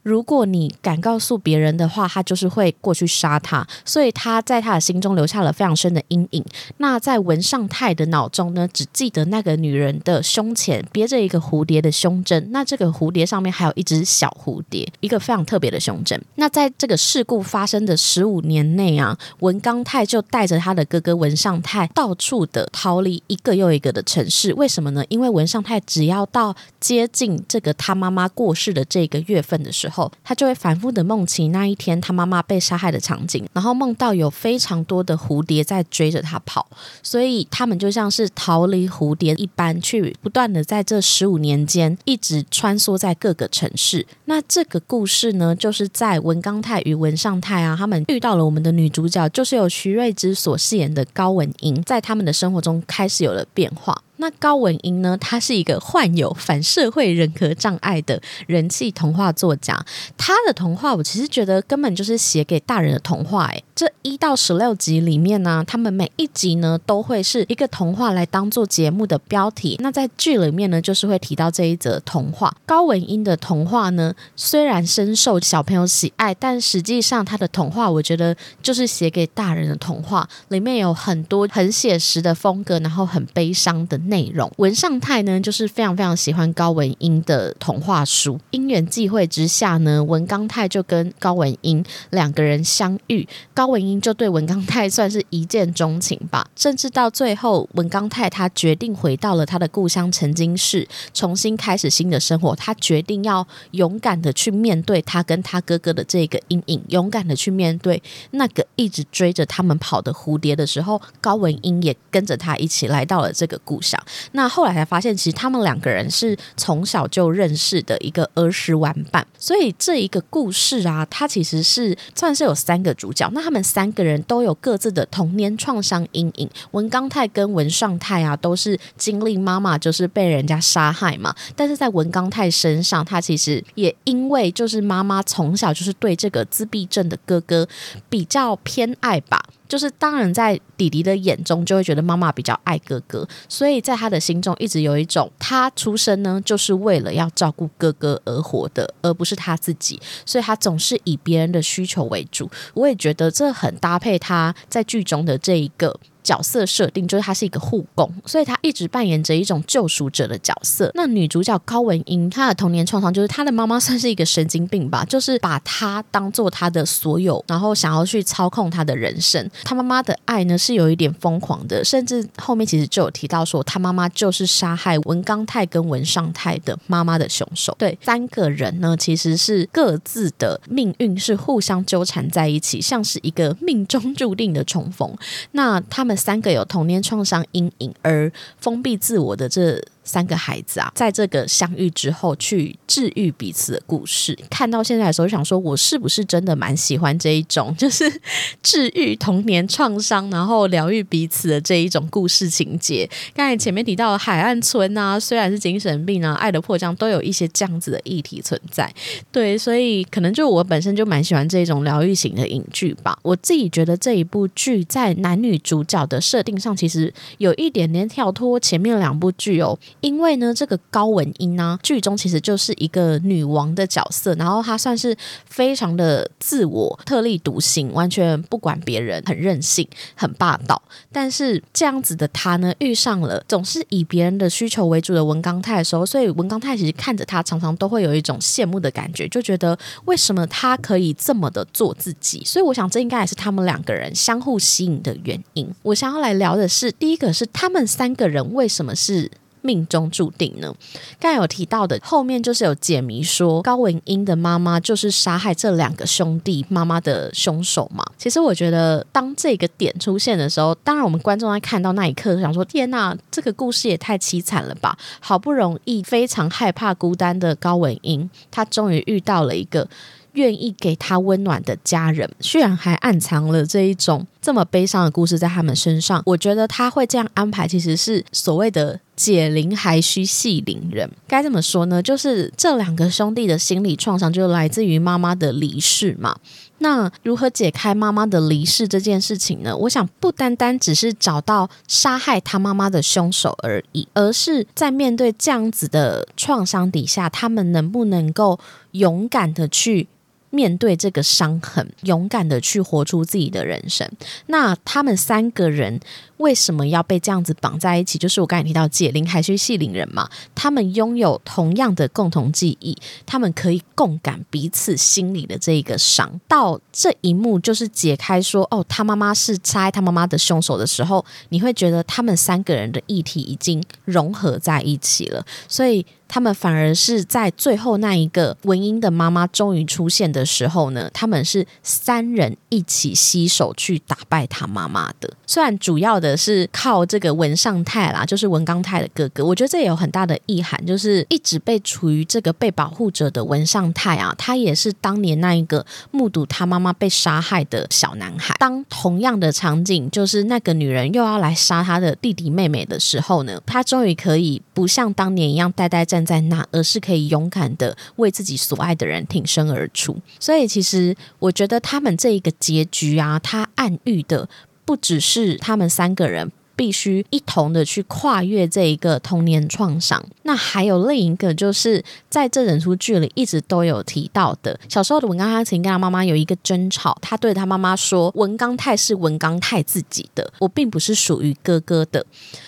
如果你敢告诉别人的话，他就是会过去杀他，所以他在他的心中留下了非常深的阴影。那在文尚泰的脑中呢，只记得那个女人的胸前别着一个蝴蝶的胸针，那这个蝴蝶上面还有一只小蝴蝶，一个非常特别的胸针。那在这个事故发生的十五年内啊，文刚泰就带着他的哥哥文尚泰到处的逃离一个又一个的城市。为什么呢？因为文尚泰只要到接近这个他妈妈过世的这个月份的时候，后，他就会反复的梦起那一天他妈妈被杀害的场景，然后梦到有非常多的蝴蝶在追着他跑，所以他们就像是逃离蝴蝶一般，去不断的在这十五年间一直穿梭在各个城市。那这个故事呢，就是在文刚泰与文尚泰啊，他们遇到了我们的女主角，就是由徐瑞芝所饰演的高文英，在他们的生活中开始有了变化。那高文英呢？他是一个患有反社会人格障碍的人气童话作家。他的童话，我其实觉得根本就是写给大人的童话。诶，这一到十六集里面呢，他们每一集呢都会是一个童话来当做节目的标题。那在剧里面呢，就是会提到这一则童话。高文英的童话呢，虽然深受小朋友喜爱，但实际上他的童话，我觉得就是写给大人的童话。里面有很多很写实的风格，然后很悲伤的。内容文尚泰呢，就是非常非常喜欢高文英的童话书。因缘际会之下呢，文刚泰就跟高文英两个人相遇，高高文英就对文刚泰算是一见钟情吧。甚至到最后，文刚泰他决定回到了他的故乡曾经市，重新开始新的生活。他决定要勇敢的去面对他跟他哥哥的这个阴影，勇敢的去面对那个一直追着他们跑的蝴蝶的时候，高文英也跟着他一起来到了这个故乡。那后来才发现，其实他们两个人是从小就认识的一个儿时玩伴。所以这一个故事啊，它其实是算是有三个主角。那他们三个人都有各自的童年创伤阴影。文刚泰跟文尚泰啊，都是经历妈妈就是被人家杀害嘛。但是在文刚泰身上，他其实也因为就是妈妈从小就是对这个自闭症的哥哥比较偏爱吧。就是当然，在弟弟的眼中，就会觉得妈妈比较爱哥哥，所以在他的心中一直有一种，他出生呢就是为了要照顾哥哥而活的，而不是他自己，所以他总是以别人的需求为主。我也觉得这很搭配他在剧中的这一个。角色设定就是他是一个护工，所以他一直扮演着一种救赎者的角色。那女主角高文英，她的童年创伤就是她的妈妈算是一个神经病吧，就是把她当做她的所有，然后想要去操控她的人生。她妈妈的爱呢是有一点疯狂的，甚至后面其实就有提到说，她妈妈就是杀害文刚泰跟文尚泰的妈妈的凶手。对，三个人呢其实是各自的命运是互相纠缠在一起，像是一个命中注定的重逢。那他们。三个有童年创伤阴影而封闭自我的这。三个孩子啊，在这个相遇之后去治愈彼此的故事，看到现在的时候，想说我是不是真的蛮喜欢这一种，就是治愈童年创伤，然后疗愈彼此的这一种故事情节。刚才前面提到海岸村啊，虽然是精神病啊，爱的迫降都有一些这样子的议题存在。对，所以可能就我本身就蛮喜欢这种疗愈型的影剧吧。我自己觉得这一部剧在男女主角的设定上，其实有一点点跳脱前面两部剧哦。因为呢，这个高文英呢，剧中其实就是一个女王的角色，然后她算是非常的自我、特立独行，完全不管别人，很任性、很霸道。但是这样子的她呢，遇上了总是以别人的需求为主的文刚泰的时候，所以文刚泰其实看着她，常常都会有一种羡慕的感觉，就觉得为什么她可以这么的做自己？所以我想，这应该也是他们两个人相互吸引的原因。我想要来聊的是，第一个是他们三个人为什么是。命中注定呢？刚才有提到的，后面就是有解谜说高文英的妈妈就是杀害这两个兄弟妈妈的凶手嘛？其实我觉得，当这个点出现的时候，当然我们观众在看到那一刻，想说：天呐，这个故事也太凄惨了吧！好不容易非常害怕孤单的高文英，他终于遇到了一个。愿意给他温暖的家人，居然还暗藏了这一种这么悲伤的故事在他们身上。我觉得他会这样安排，其实是所谓的解铃还需系铃人。该怎么说呢？就是这两个兄弟的心理创伤，就来自于妈妈的离世嘛。那如何解开妈妈的离世这件事情呢？我想不单单只是找到杀害他妈妈的凶手而已，而是在面对这样子的创伤底下，他们能不能够勇敢的去。面对这个伤痕，勇敢的去活出自己的人生。那他们三个人为什么要被这样子绑在一起？就是我刚才提到解铃还需系铃人嘛。他们拥有同样的共同记忆，他们可以共感彼此心里的这一个伤。到这一幕就是解开说，哦，他妈妈是杀他妈妈的凶手的时候，你会觉得他们三个人的议题已经融合在一起了。所以。他们反而是在最后那一个文英的妈妈终于出现的时候呢，他们是三人一起携手去打败他妈妈的。虽然主要的是靠这个文尚泰啦，就是文刚泰的哥哥，我觉得这也有很大的意涵，就是一直被处于这个被保护者的文尚泰啊，他也是当年那一个目睹他妈妈被杀害的小男孩。当同样的场景，就是那个女人又要来杀他的弟弟妹妹的时候呢，他终于可以不像当年一样呆呆站。在那，而是可以勇敢的为自己所爱的人挺身而出。所以，其实我觉得他们这一个结局啊，他暗喻的不只是他们三个人必须一同的去跨越这一个童年创伤，那还有另一个，就是在这整出剧里一直都有提到的，小时候的文刚他曾经跟他妈妈有一个争吵，他对他妈妈说：“文刚泰是文刚泰自己的，我并不是属于哥哥的。”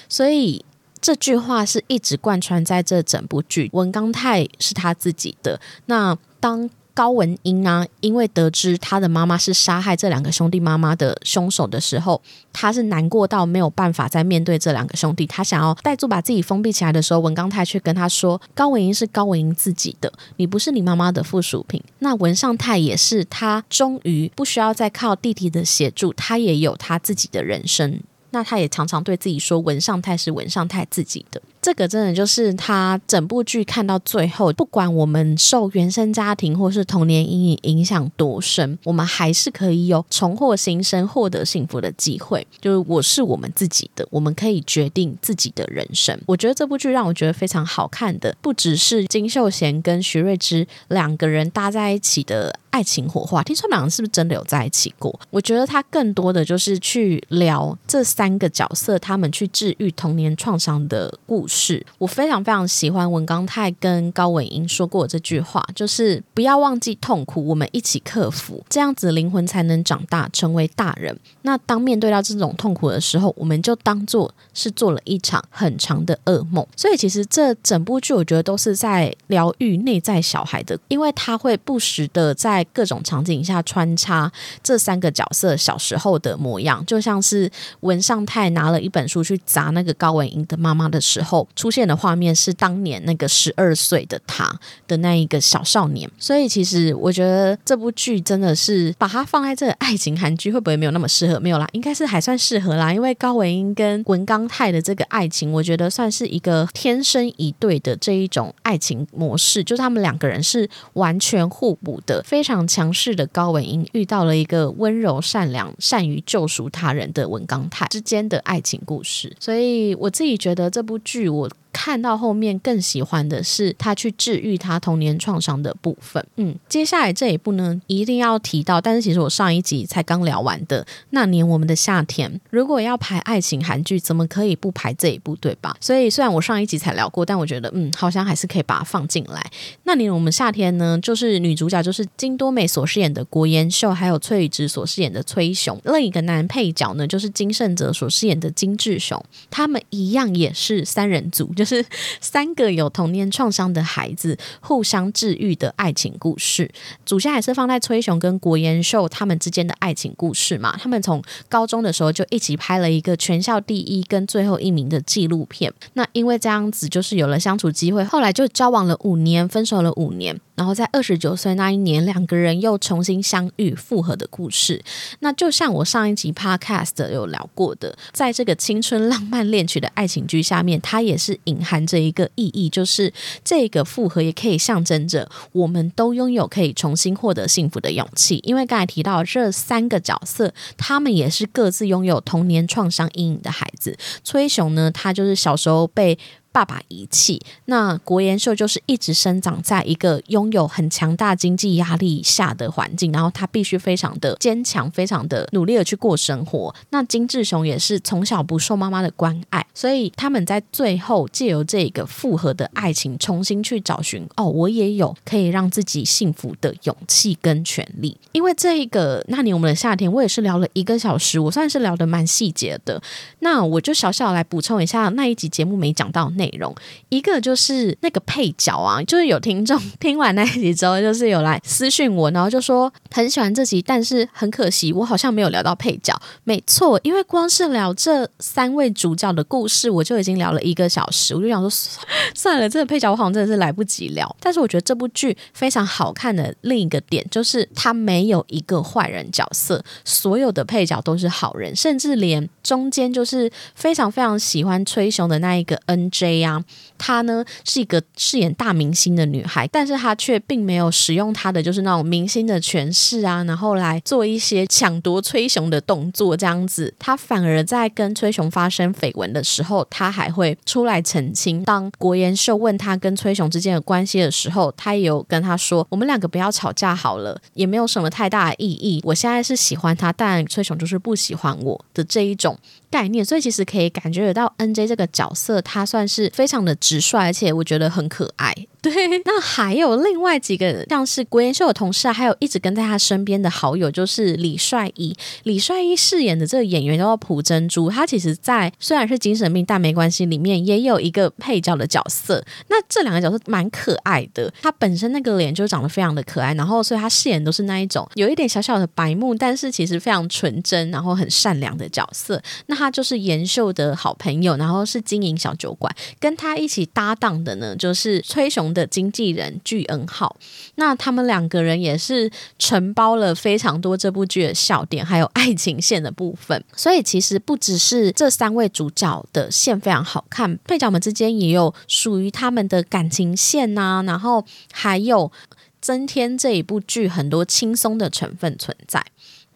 所以。这句话是一直贯穿在这整部剧。文刚泰是他自己的。那当高文英啊，因为得知他的妈妈是杀害这两个兄弟妈妈的凶手的时候，他是难过到没有办法再面对这两个兄弟。他想要带住把自己封闭起来的时候，文刚泰却跟他说：“高文英是高文英自己的，你不是你妈妈的附属品。”那文尚泰也是，他终于不需要再靠弟弟的协助，他也有他自己的人生。那他也常常对自己说：“文上泰是文上泰自己的。”这个真的就是他整部剧看到最后，不管我们受原生家庭或是童年阴影影响多深，我们还是可以有重获新生、获得幸福的机会。就是我是我们自己的，我们可以决定自己的人生。我觉得这部剧让我觉得非常好看的，不只是金秀贤跟徐瑞芝两个人搭在一起的爱情火花。听说两人是不是真的有在一起过？我觉得他更多的就是去聊这三个角色他们去治愈童年创伤的故事是我非常非常喜欢文刚泰跟高文英说过这句话，就是不要忘记痛苦，我们一起克服，这样子灵魂才能长大，成为大人。那当面对到这种痛苦的时候，我们就当做是做了一场很长的噩梦。所以其实这整部剧，我觉得都是在疗愈内在小孩的，因为他会不时的在各种场景下穿插这三个角色小时候的模样，就像是文尚泰拿了一本书去砸那个高文英的妈妈的时候。出现的画面是当年那个十二岁的他的那一个小少年，所以其实我觉得这部剧真的是把它放在这爱情韩剧会不会没有那么适合？没有啦，应该是还算适合啦，因为高文英跟文刚泰的这个爱情，我觉得算是一个天生一对的这一种爱情模式，就是他们两个人是完全互补的，非常强势的高文英遇到了一个温柔善良、善于救赎他人的文刚泰之间的爱情故事，所以我自己觉得这部剧。我看到后面更喜欢的是他去治愈他童年创伤的部分。嗯，接下来这一部呢，一定要提到，但是其实我上一集才刚聊完的《那年我们的夏天》。如果要排爱情韩剧，怎么可以不排这一部，对吧？所以虽然我上一集才聊过，但我觉得嗯，好像还是可以把它放进来。那年我们夏天呢，就是女主角就是金多美所饰演的国妍秀，还有崔宇植所饰演的崔雄，另一个男配角呢就是金圣哲所饰演的金志雄，他们一样也是三人组，就是三个有童年创伤的孩子互相治愈的爱情故事。主线还是放在崔雄跟国延秀他们之间的爱情故事嘛？他们从高中的时候就一起拍了一个全校第一跟最后一名的纪录片。那因为这样子，就是有了相处机会，后来就交往了五年，分手了五年。然后在二十九岁那一年，两个人又重新相遇复合的故事。那就像我上一集 podcast 有聊过的，在这个青春浪漫恋曲的爱情剧下面，它也是隐含着一个意义，就是这个复合也可以象征着我们都拥有可以重新获得幸福的勇气。因为刚才提到这三个角色，他们也是各自拥有童年创伤阴影的孩子。崔雄呢，他就是小时候被。爸爸遗弃，那国延秀就是一直生长在一个拥有很强大经济压力下的环境，然后他必须非常的坚强，非常的努力的去过生活。那金志雄也是从小不受妈妈的关爱，所以他们在最后借由这个复合的爱情，重新去找寻哦，我也有可以让自己幸福的勇气跟权利。因为这一个那年我们的夏天，我也是聊了一个小时，我算是聊的蛮细节的。那我就小小来补充一下那一集节目没讲到内。内容一个就是那个配角啊，就是有听众 听完那一集之后，就是有来私讯我，然后就说很喜欢这集，但是很可惜我好像没有聊到配角。没错，因为光是聊这三位主角的故事，我就已经聊了一个小时，我就想说 算了，这个配角我好像真的是来不及聊。但是我觉得这部剧非常好看的另一个点就是它没有一个坏人角色，所有的配角都是好人，甚至连中间就是非常非常喜欢吹熊的那一个 N J。呀，她呢是一个饰演大明星的女孩，但是她却并没有使用她的就是那种明星的权势啊，然后来做一些抢夺崔雄的动作，这样子，她反而在跟崔雄发生绯闻的时候，她还会出来澄清。当国妍秀问她跟崔雄之间的关系的时候，她也有跟他说：“我们两个不要吵架好了，也没有什么太大的意义。我现在是喜欢他，但崔雄就是不喜欢我的这一种。”概念，所以其实可以感觉得到，N J 这个角色他算是是非常的直率，而且我觉得很可爱。对，那还有另外几个像是国妍秀的同事啊，还有一直跟在他身边的好友，就是李帅一。李帅一饰演的这个演员叫做朴珍珠，他其实在虽然是精神病，但没关系，里面也有一个配角的角色。那这两个角色蛮可爱的，他本身那个脸就长得非常的可爱，然后所以他饰演都是那一种有一点小小的白目，但是其实非常纯真，然后很善良的角色。那他。就是延秀的好朋友，然后是经营小酒馆，跟他一起搭档的呢，就是崔雄的经纪人巨恩浩。那他们两个人也是承包了非常多这部剧的笑点，还有爱情线的部分。所以其实不只是这三位主角的线非常好看，配角们之间也有属于他们的感情线呐，然后还有增添这一部剧很多轻松的成分存在。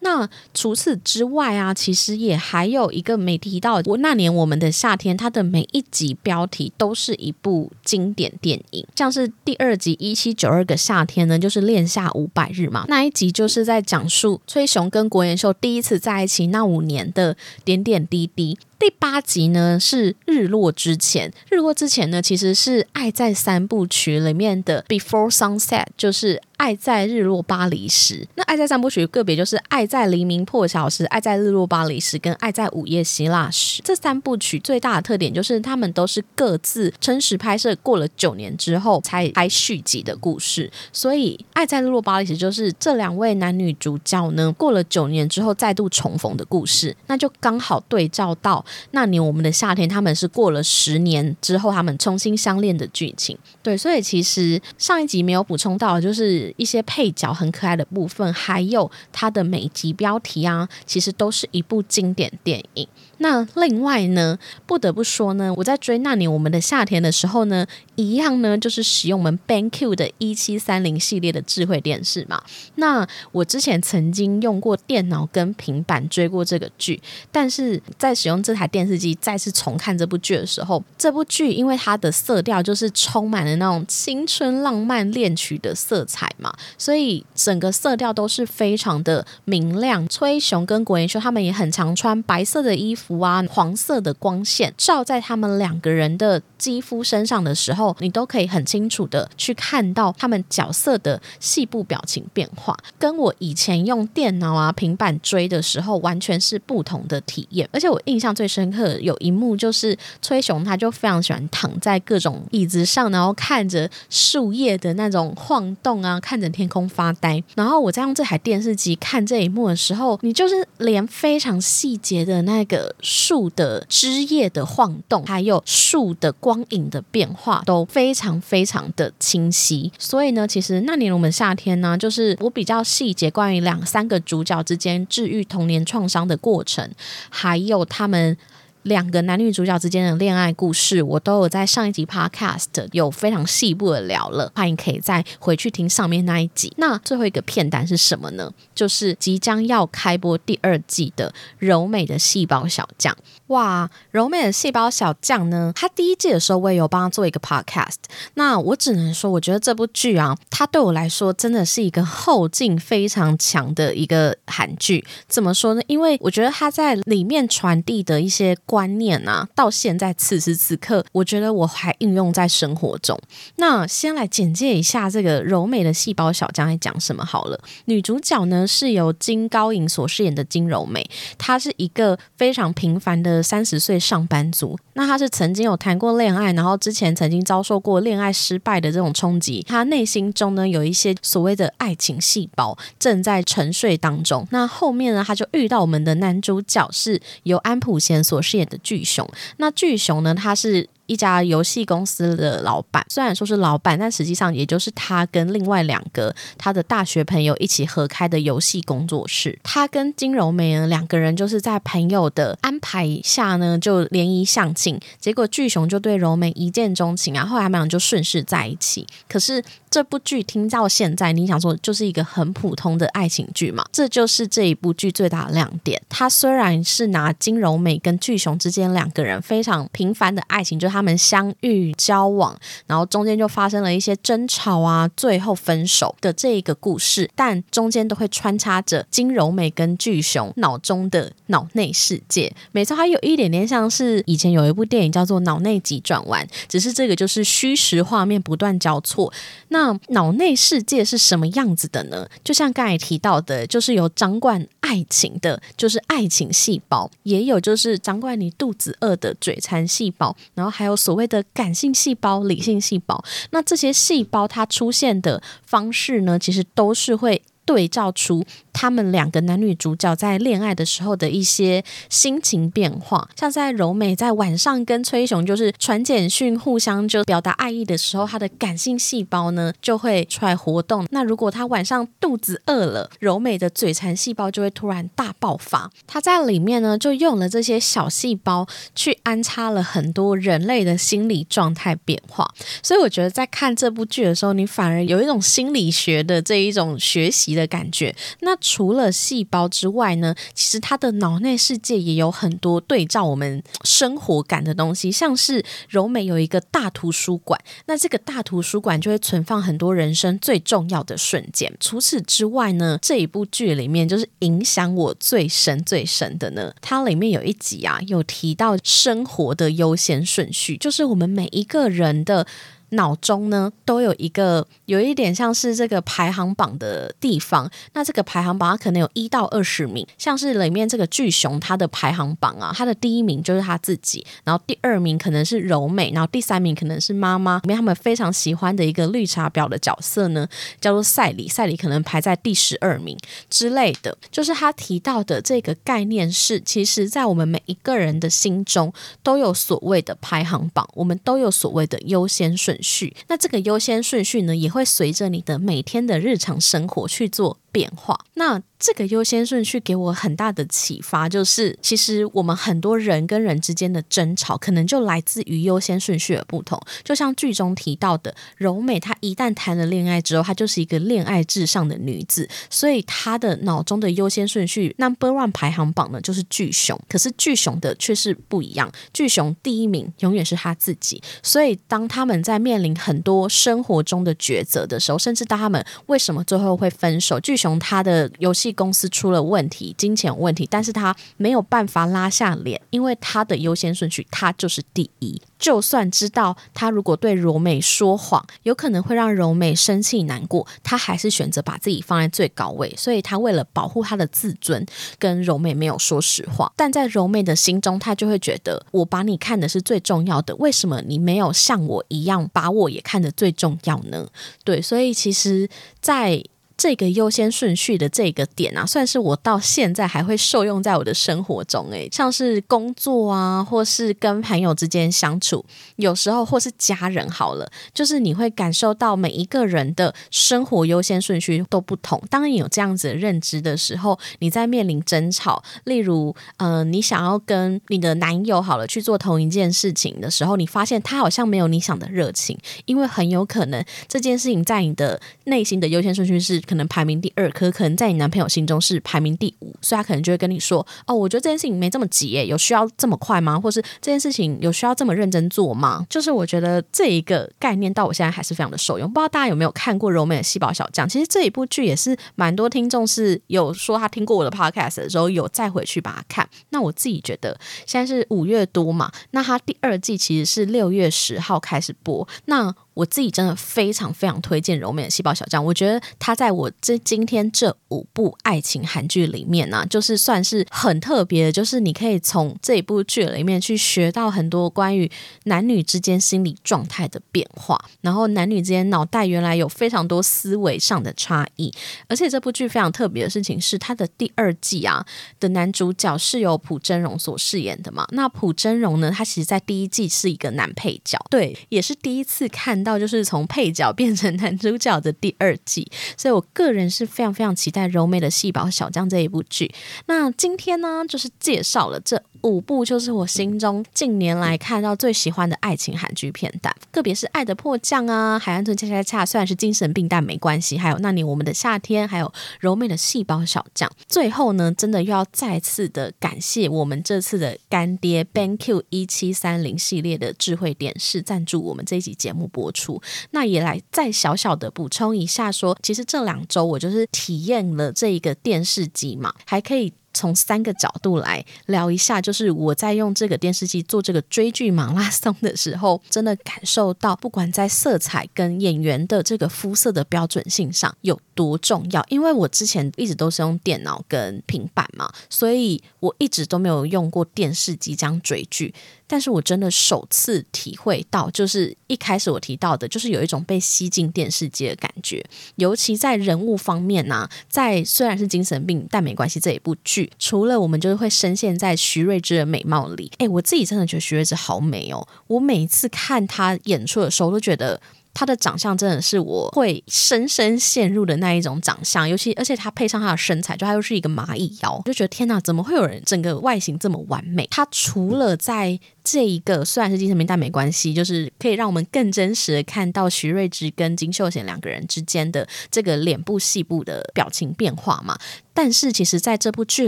那除此之外啊，其实也还有一个没提到。我那年我们的夏天，它的每一集标题都是一部经典电影，像是第二集一七九二个夏天呢，就是恋夏五百日嘛。那一集就是在讲述崔雄跟国妍秀第一次在一起那五年的点点滴滴。第八集呢是日落之前，日落之前呢其实是《爱在三部曲》里面的 Before Sunset，就是。爱在日落巴黎时，那爱在三部曲个别就是爱在黎明破晓时、爱在日落巴黎时跟爱在午夜希腊时。这三部曲最大的特点就是他们都是各自真实拍摄过了九年之后才拍续集的故事。所以爱在日落巴黎时就是这两位男女主角呢过了九年之后再度重逢的故事，那就刚好对照到那年我们的夏天，他们是过了十年之后他们重新相恋的剧情。对，所以其实上一集没有补充到，就是。一些配角很可爱的部分，还有它的每集标题啊，其实都是一部经典电影。那另外呢，不得不说呢，我在追那年我们的夏天的时候呢，一样呢，就是使用我们 BenQ 的一七三零系列的智慧电视嘛。那我之前曾经用过电脑跟平板追过这个剧，但是在使用这台电视机再次重看这部剧的时候，这部剧因为它的色调就是充满了那种青春浪漫恋曲的色彩嘛，所以整个色调都是非常的明亮。崔雄跟国妍秀他们也很常穿白色的衣服啊，黄色的光线照在他们两个人的肌肤身上的时候，你都可以很清楚的去看到他们角色的细部表情变化，跟我以前用电脑啊、平板追的时候完全是不同的体验。而且我印象最深刻有一幕就是崔雄他就非常喜欢躺在各种椅子上，然后看着树叶的那种晃动啊，看着天空发呆。然后我在用这台电视机看这一幕的时候，你就是连非常细节的那个树的枝叶的晃动，还有树的光影的变化，都非常非常的清晰。所以呢，其实那年我们夏天呢，就是我比较细节关于两三个主角之间治愈童年创伤的过程，还有他们。两个男女主角之间的恋爱故事，我都有在上一集 podcast 有非常细部的聊了，欢迎可以再回去听上面那一集。那最后一个片段是什么呢？就是即将要开播第二季的柔美的细胞小将。哇，柔美的细胞小将呢？他第一季的时候我也有帮他做一个 podcast。那我只能说，我觉得这部剧啊，它对我来说真的是一个后劲非常强的一个韩剧。怎么说呢？因为我觉得他在里面传递的一些。观念啊，到现在此时此刻，我觉得我还应用在生活中。那先来简介一下这个柔美的细胞小将在讲什么好了。女主角呢是由金高银所饰演的金柔美，她是一个非常平凡的三十岁上班族。那他是曾经有谈过恋爱，然后之前曾经遭受过恋爱失败的这种冲击，他内心中呢有一些所谓的爱情细胞正在沉睡当中。那后面呢，他就遇到我们的男主角是由安普贤所饰演。的巨熊，那巨熊呢？他是。一家游戏公司的老板，虽然说是老板，但实际上也就是他跟另外两个他的大学朋友一起合开的游戏工作室。他跟金柔美呢两个人就是在朋友的安排下呢，就联谊相亲，结果巨雄就对柔美一见钟情啊，后来他们俩就顺势在一起。可是这部剧听到现在，你想说就是一个很普通的爱情剧嘛？这就是这一部剧最大的亮点。它虽然是拿金柔美跟巨熊之间两个人非常平凡的爱情，就是他。们相遇、交往，然后中间就发生了一些争吵啊，最后分手的这一个故事，但中间都会穿插着金柔美跟巨熊脑中的脑内世界。没错，还有一点点像是以前有一部电影叫做《脑内急转弯》，只是这个就是虚实画面不断交错。那那脑内世界是什么样子的呢？就像刚才提到的，就是有掌管爱情的，就是爱情细胞，也有就是掌管你肚子饿的嘴馋细胞，然后还有。所谓的感性细胞、理性细胞，那这些细胞它出现的方式呢，其实都是会对照出。他们两个男女主角在恋爱的时候的一些心情变化，像在柔美在晚上跟崔雄就是传简讯、互相就表达爱意的时候，他的感性细胞呢就会出来活动。那如果他晚上肚子饿了，柔美的嘴馋细胞就会突然大爆发。他在里面呢就用了这些小细胞去安插了很多人类的心理状态变化。所以我觉得在看这部剧的时候，你反而有一种心理学的这一种学习的感觉。那除了细胞之外呢，其实他的脑内世界也有很多对照我们生活感的东西，像是柔美有一个大图书馆，那这个大图书馆就会存放很多人生最重要的瞬间。除此之外呢，这一部剧里面就是影响我最深最深的呢，它里面有一集啊，有提到生活的优先顺序，就是我们每一个人的。脑中呢都有一个有一点像是这个排行榜的地方，那这个排行榜它可能有一到二十名，像是里面这个巨熊它的排行榜啊，它的第一名就是他自己，然后第二名可能是柔美，然后第三名可能是妈妈，里面他们非常喜欢的一个绿茶婊的角色呢，叫做赛里，赛里可能排在第十二名之类的，就是他提到的这个概念是，其实在我们每一个人的心中都有所谓的排行榜，我们都有所谓的优先顺。序，那这个优先顺序呢，也会随着你的每天的日常生活去做变化。那这个优先顺序给我很大的启发，就是其实我们很多人跟人之间的争吵，可能就来自于优先顺序的不同。就像剧中提到的，柔美她一旦谈了恋爱之后，她就是一个恋爱至上的女子，所以她的脑中的优先顺序 number one 排行榜呢就是巨熊。可是巨熊的却是不一样，巨熊第一名永远是他自己。所以当他们在面临很多生活中的抉择的时候，甚至当他们为什么最后会分手，巨熊他的游戏。公司出了问题，金钱问题，但是他没有办法拉下脸，因为他的优先顺序，他就是第一。就算知道他如果对柔美说谎，有可能会让柔美生气难过，他还是选择把自己放在最高位。所以他为了保护他的自尊，跟柔美没有说实话。但在柔美的心中，他就会觉得我把你看的是最重要的，为什么你没有像我一样把我也看得最重要呢？对，所以其实，在这个优先顺序的这个点啊，算是我到现在还会受用在我的生活中。诶，像是工作啊，或是跟朋友之间相处，有时候或是家人好了，就是你会感受到每一个人的生活优先顺序都不同。当你有这样子的认知的时候，你在面临争吵，例如，呃，你想要跟你的男友好了去做同一件事情的时候，你发现他好像没有你想的热情，因为很有可能这件事情在你的内心的优先顺序是。可能排名第二，可可能在你男朋友心中是排名第五，所以他可能就会跟你说：“哦，我觉得这件事情没这么急，耶，有需要这么快吗？或是这件事情有需要这么认真做吗？”就是我觉得这一个概念到我现在还是非常的受用。不知道大家有没有看过《柔美的细胞小将》？其实这一部剧也是蛮多听众是有说他听过我的 podcast 的时候有再回去把它看。那我自己觉得现在是五月多嘛，那它第二季其实是六月十号开始播。那我自己真的非常非常推荐《柔美的细胞小将》，我觉得他在我这今天这五部爱情韩剧里面呢，就是算是很特别的，就是你可以从这一部剧里面去学到很多关于男女之间心理状态的变化，然后男女之间脑袋原来有非常多思维上的差异，而且这部剧非常特别的事情是，它的第二季啊的男主角是由朴真荣所饰演的嘛，那朴真荣呢，他其实在第一季是一个男配角，对，也是第一次看。到就是从配角变成男主角的第二季，所以我个人是非常非常期待柔美的细胞小将这一部剧。那今天呢，就是介绍了这五部，就是我心中近年来看到最喜欢的爱情韩剧片段，个别是《爱的迫降》啊，《海岸村恰恰恰》，虽然是精神病，但没关系。还有那年我们的夏天，还有柔美的细胞小将。最后呢，真的又要再次的感谢我们这次的干爹 BenQ 一七三零系列的智慧电视赞助我们这一集节目播。出那也来再小小的补充一下，说其实这两周我就是体验了这一个电视机嘛，还可以。从三个角度来聊一下，就是我在用这个电视机做这个追剧马拉松的时候，真的感受到，不管在色彩跟演员的这个肤色的标准性上有多重要。因为我之前一直都是用电脑跟平板嘛，所以我一直都没有用过电视机这样追剧。但是我真的首次体会到，就是一开始我提到的，就是有一种被吸进电视机的感觉。尤其在人物方面呢，在虽然是精神病，但没关系这一部剧。除了我们就是会深陷在徐瑞芝的美貌里，哎，我自己真的觉得徐瑞芝好美哦！我每一次看她演出的时候，都觉得。他的长相真的是我会深深陷入的那一种长相，尤其而且他配上他的身材，就他又是一个蚂蚁腰，我就觉得天哪，怎么会有人整个外形这么完美？他除了在这一个虽然是精神病，但没关系，就是可以让我们更真实的看到徐瑞芝跟金秀贤两个人之间的这个脸部细部的表情变化嘛。但是其实在这部剧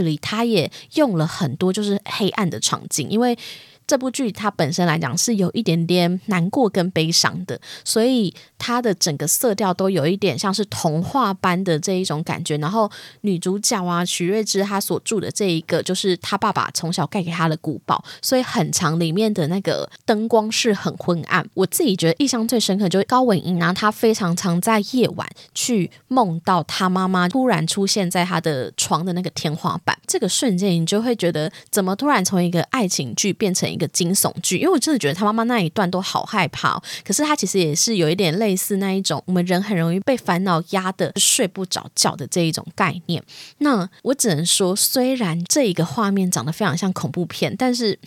里，他也用了很多就是黑暗的场景，因为。这部剧它本身来讲是有一点点难过跟悲伤的，所以它的整个色调都有一点像是童话般的这一种感觉。然后女主角啊，徐瑞芝她所住的这一个就是她爸爸从小盖给她的古堡，所以很长里面的那个灯光是很昏暗。我自己觉得印象最深刻就是高文英啊，她非常常在夜晚去梦到她妈妈突然出现在她的床的那个天花板，这个瞬间你就会觉得怎么突然从一个爱情剧变成。一个惊悚剧，因为我真的觉得他妈妈那一段都好害怕。可是他其实也是有一点类似那一种，我们人很容易被烦恼压的睡不着觉的这一种概念。那我只能说，虽然这一个画面长得非常像恐怖片，但是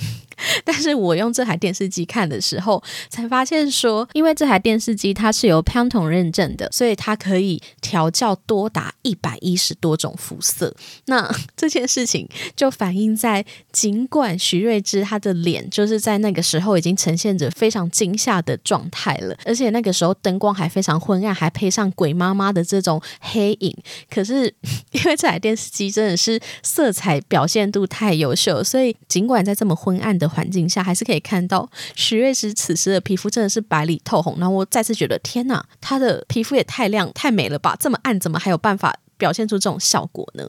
但是我用这台电视机看的时候，才发现说，因为这台电视机它是由 Pantone 认证的，所以它可以调教多达一百一十多种肤色。那 这件事情就反映在，尽管徐瑞芝她的脸就是在那个时候已经呈现着非常惊吓的状态了，而且那个时候灯光还非常昏暗，还配上鬼妈妈的这种黑影。可是 因为这台电视机真的是色彩表现度太优秀，所以尽管在这么昏暗的环境下，还是可以看到徐瑞芝此时的皮肤真的是白里透红。然后我再次觉得，天哪，她的皮肤也太亮太美了吧！这么暗，怎么还有办法表现出这种效果呢？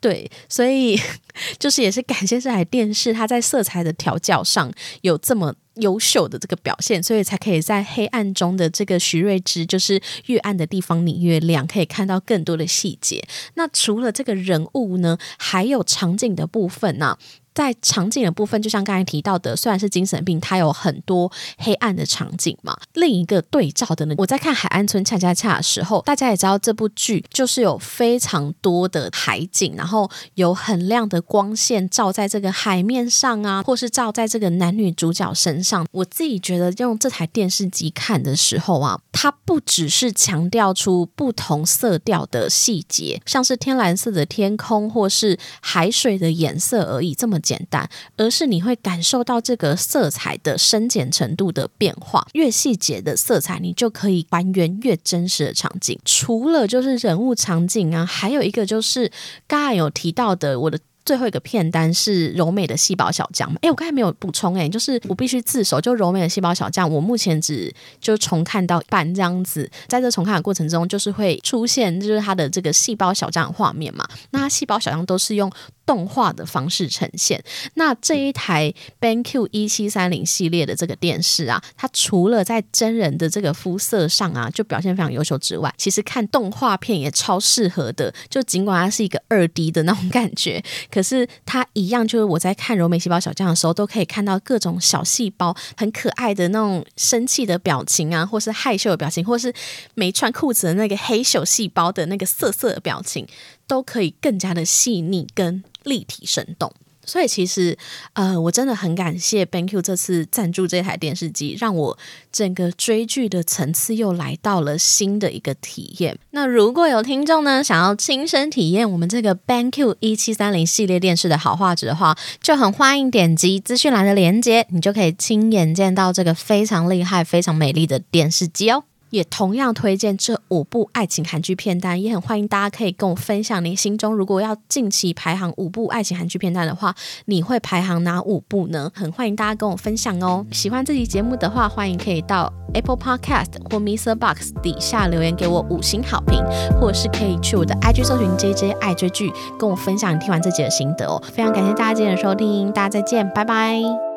对，所以 就是也是感谢这台电视，它在色彩的调教上有这么。优秀的这个表现，所以才可以在黑暗中的这个徐瑞芝，就是越暗的地方你越亮，可以看到更多的细节。那除了这个人物呢，还有场景的部分呢？在场景的部分，就像刚才提到的，虽然是精神病，它有很多黑暗的场景嘛。另一个对照的呢，我在看《海岸村恰恰恰》的时候，大家也知道这部剧就是有非常多的海景，然后有很亮的光线照在这个海面上啊，或是照在这个男女主角身上。我自己觉得用这台电视机看的时候啊，它不只是强调出不同色调的细节，像是天蓝色的天空或是海水的颜色而已，这么。简单，而是你会感受到这个色彩的深浅程度的变化。越细节的色彩，你就可以还原越真实的场景。除了就是人物场景啊，还有一个就是刚才有提到的我的。最后一个片单是柔美的细胞小将嘛？哎，我刚才没有补充哎，就是我必须自首，就柔美的细胞小将，我目前只就重看到一半这样子，在这重看的过程中，就是会出现就是它的这个细胞小将的画面嘛。那细胞小将都是用动画的方式呈现。那这一台 BenQ 一七三零系列的这个电视啊，它除了在真人的这个肤色上啊，就表现非常优秀之外，其实看动画片也超适合的。就尽管它是一个二 D 的那种感觉。可是它一样，就是我在看柔美细胞小将的时候，都可以看到各种小细胞很可爱的那种生气的表情啊，或是害羞的表情，或是没穿裤子的那个黑手细胞的那个涩涩的表情，都可以更加的细腻跟立体生动。所以其实，呃，我真的很感谢 BenQ 这次赞助这台电视机，让我整个追剧的层次又来到了新的一个体验。那如果有听众呢，想要亲身体验我们这个 BenQ 一七三零系列电视的好画质的话，就很欢迎点击资讯栏的链接，你就可以亲眼见到这个非常厉害、非常美丽的电视机哦。也同样推荐这五部爱情韩剧片单，也很欢迎大家可以跟我分享你心中如果要近期排行五部爱情韩剧片单的话，你会排行哪五部呢？很欢迎大家跟我分享哦。喜欢这期节目的话，欢迎可以到 Apple Podcast 或 Mr. Box 底下留言给我五星好评，或者是可以去我的 IG 搜寻 JJ 爱追剧，跟我分享你听完这集的心得哦。非常感谢大家今天的收听，大家再见，拜拜。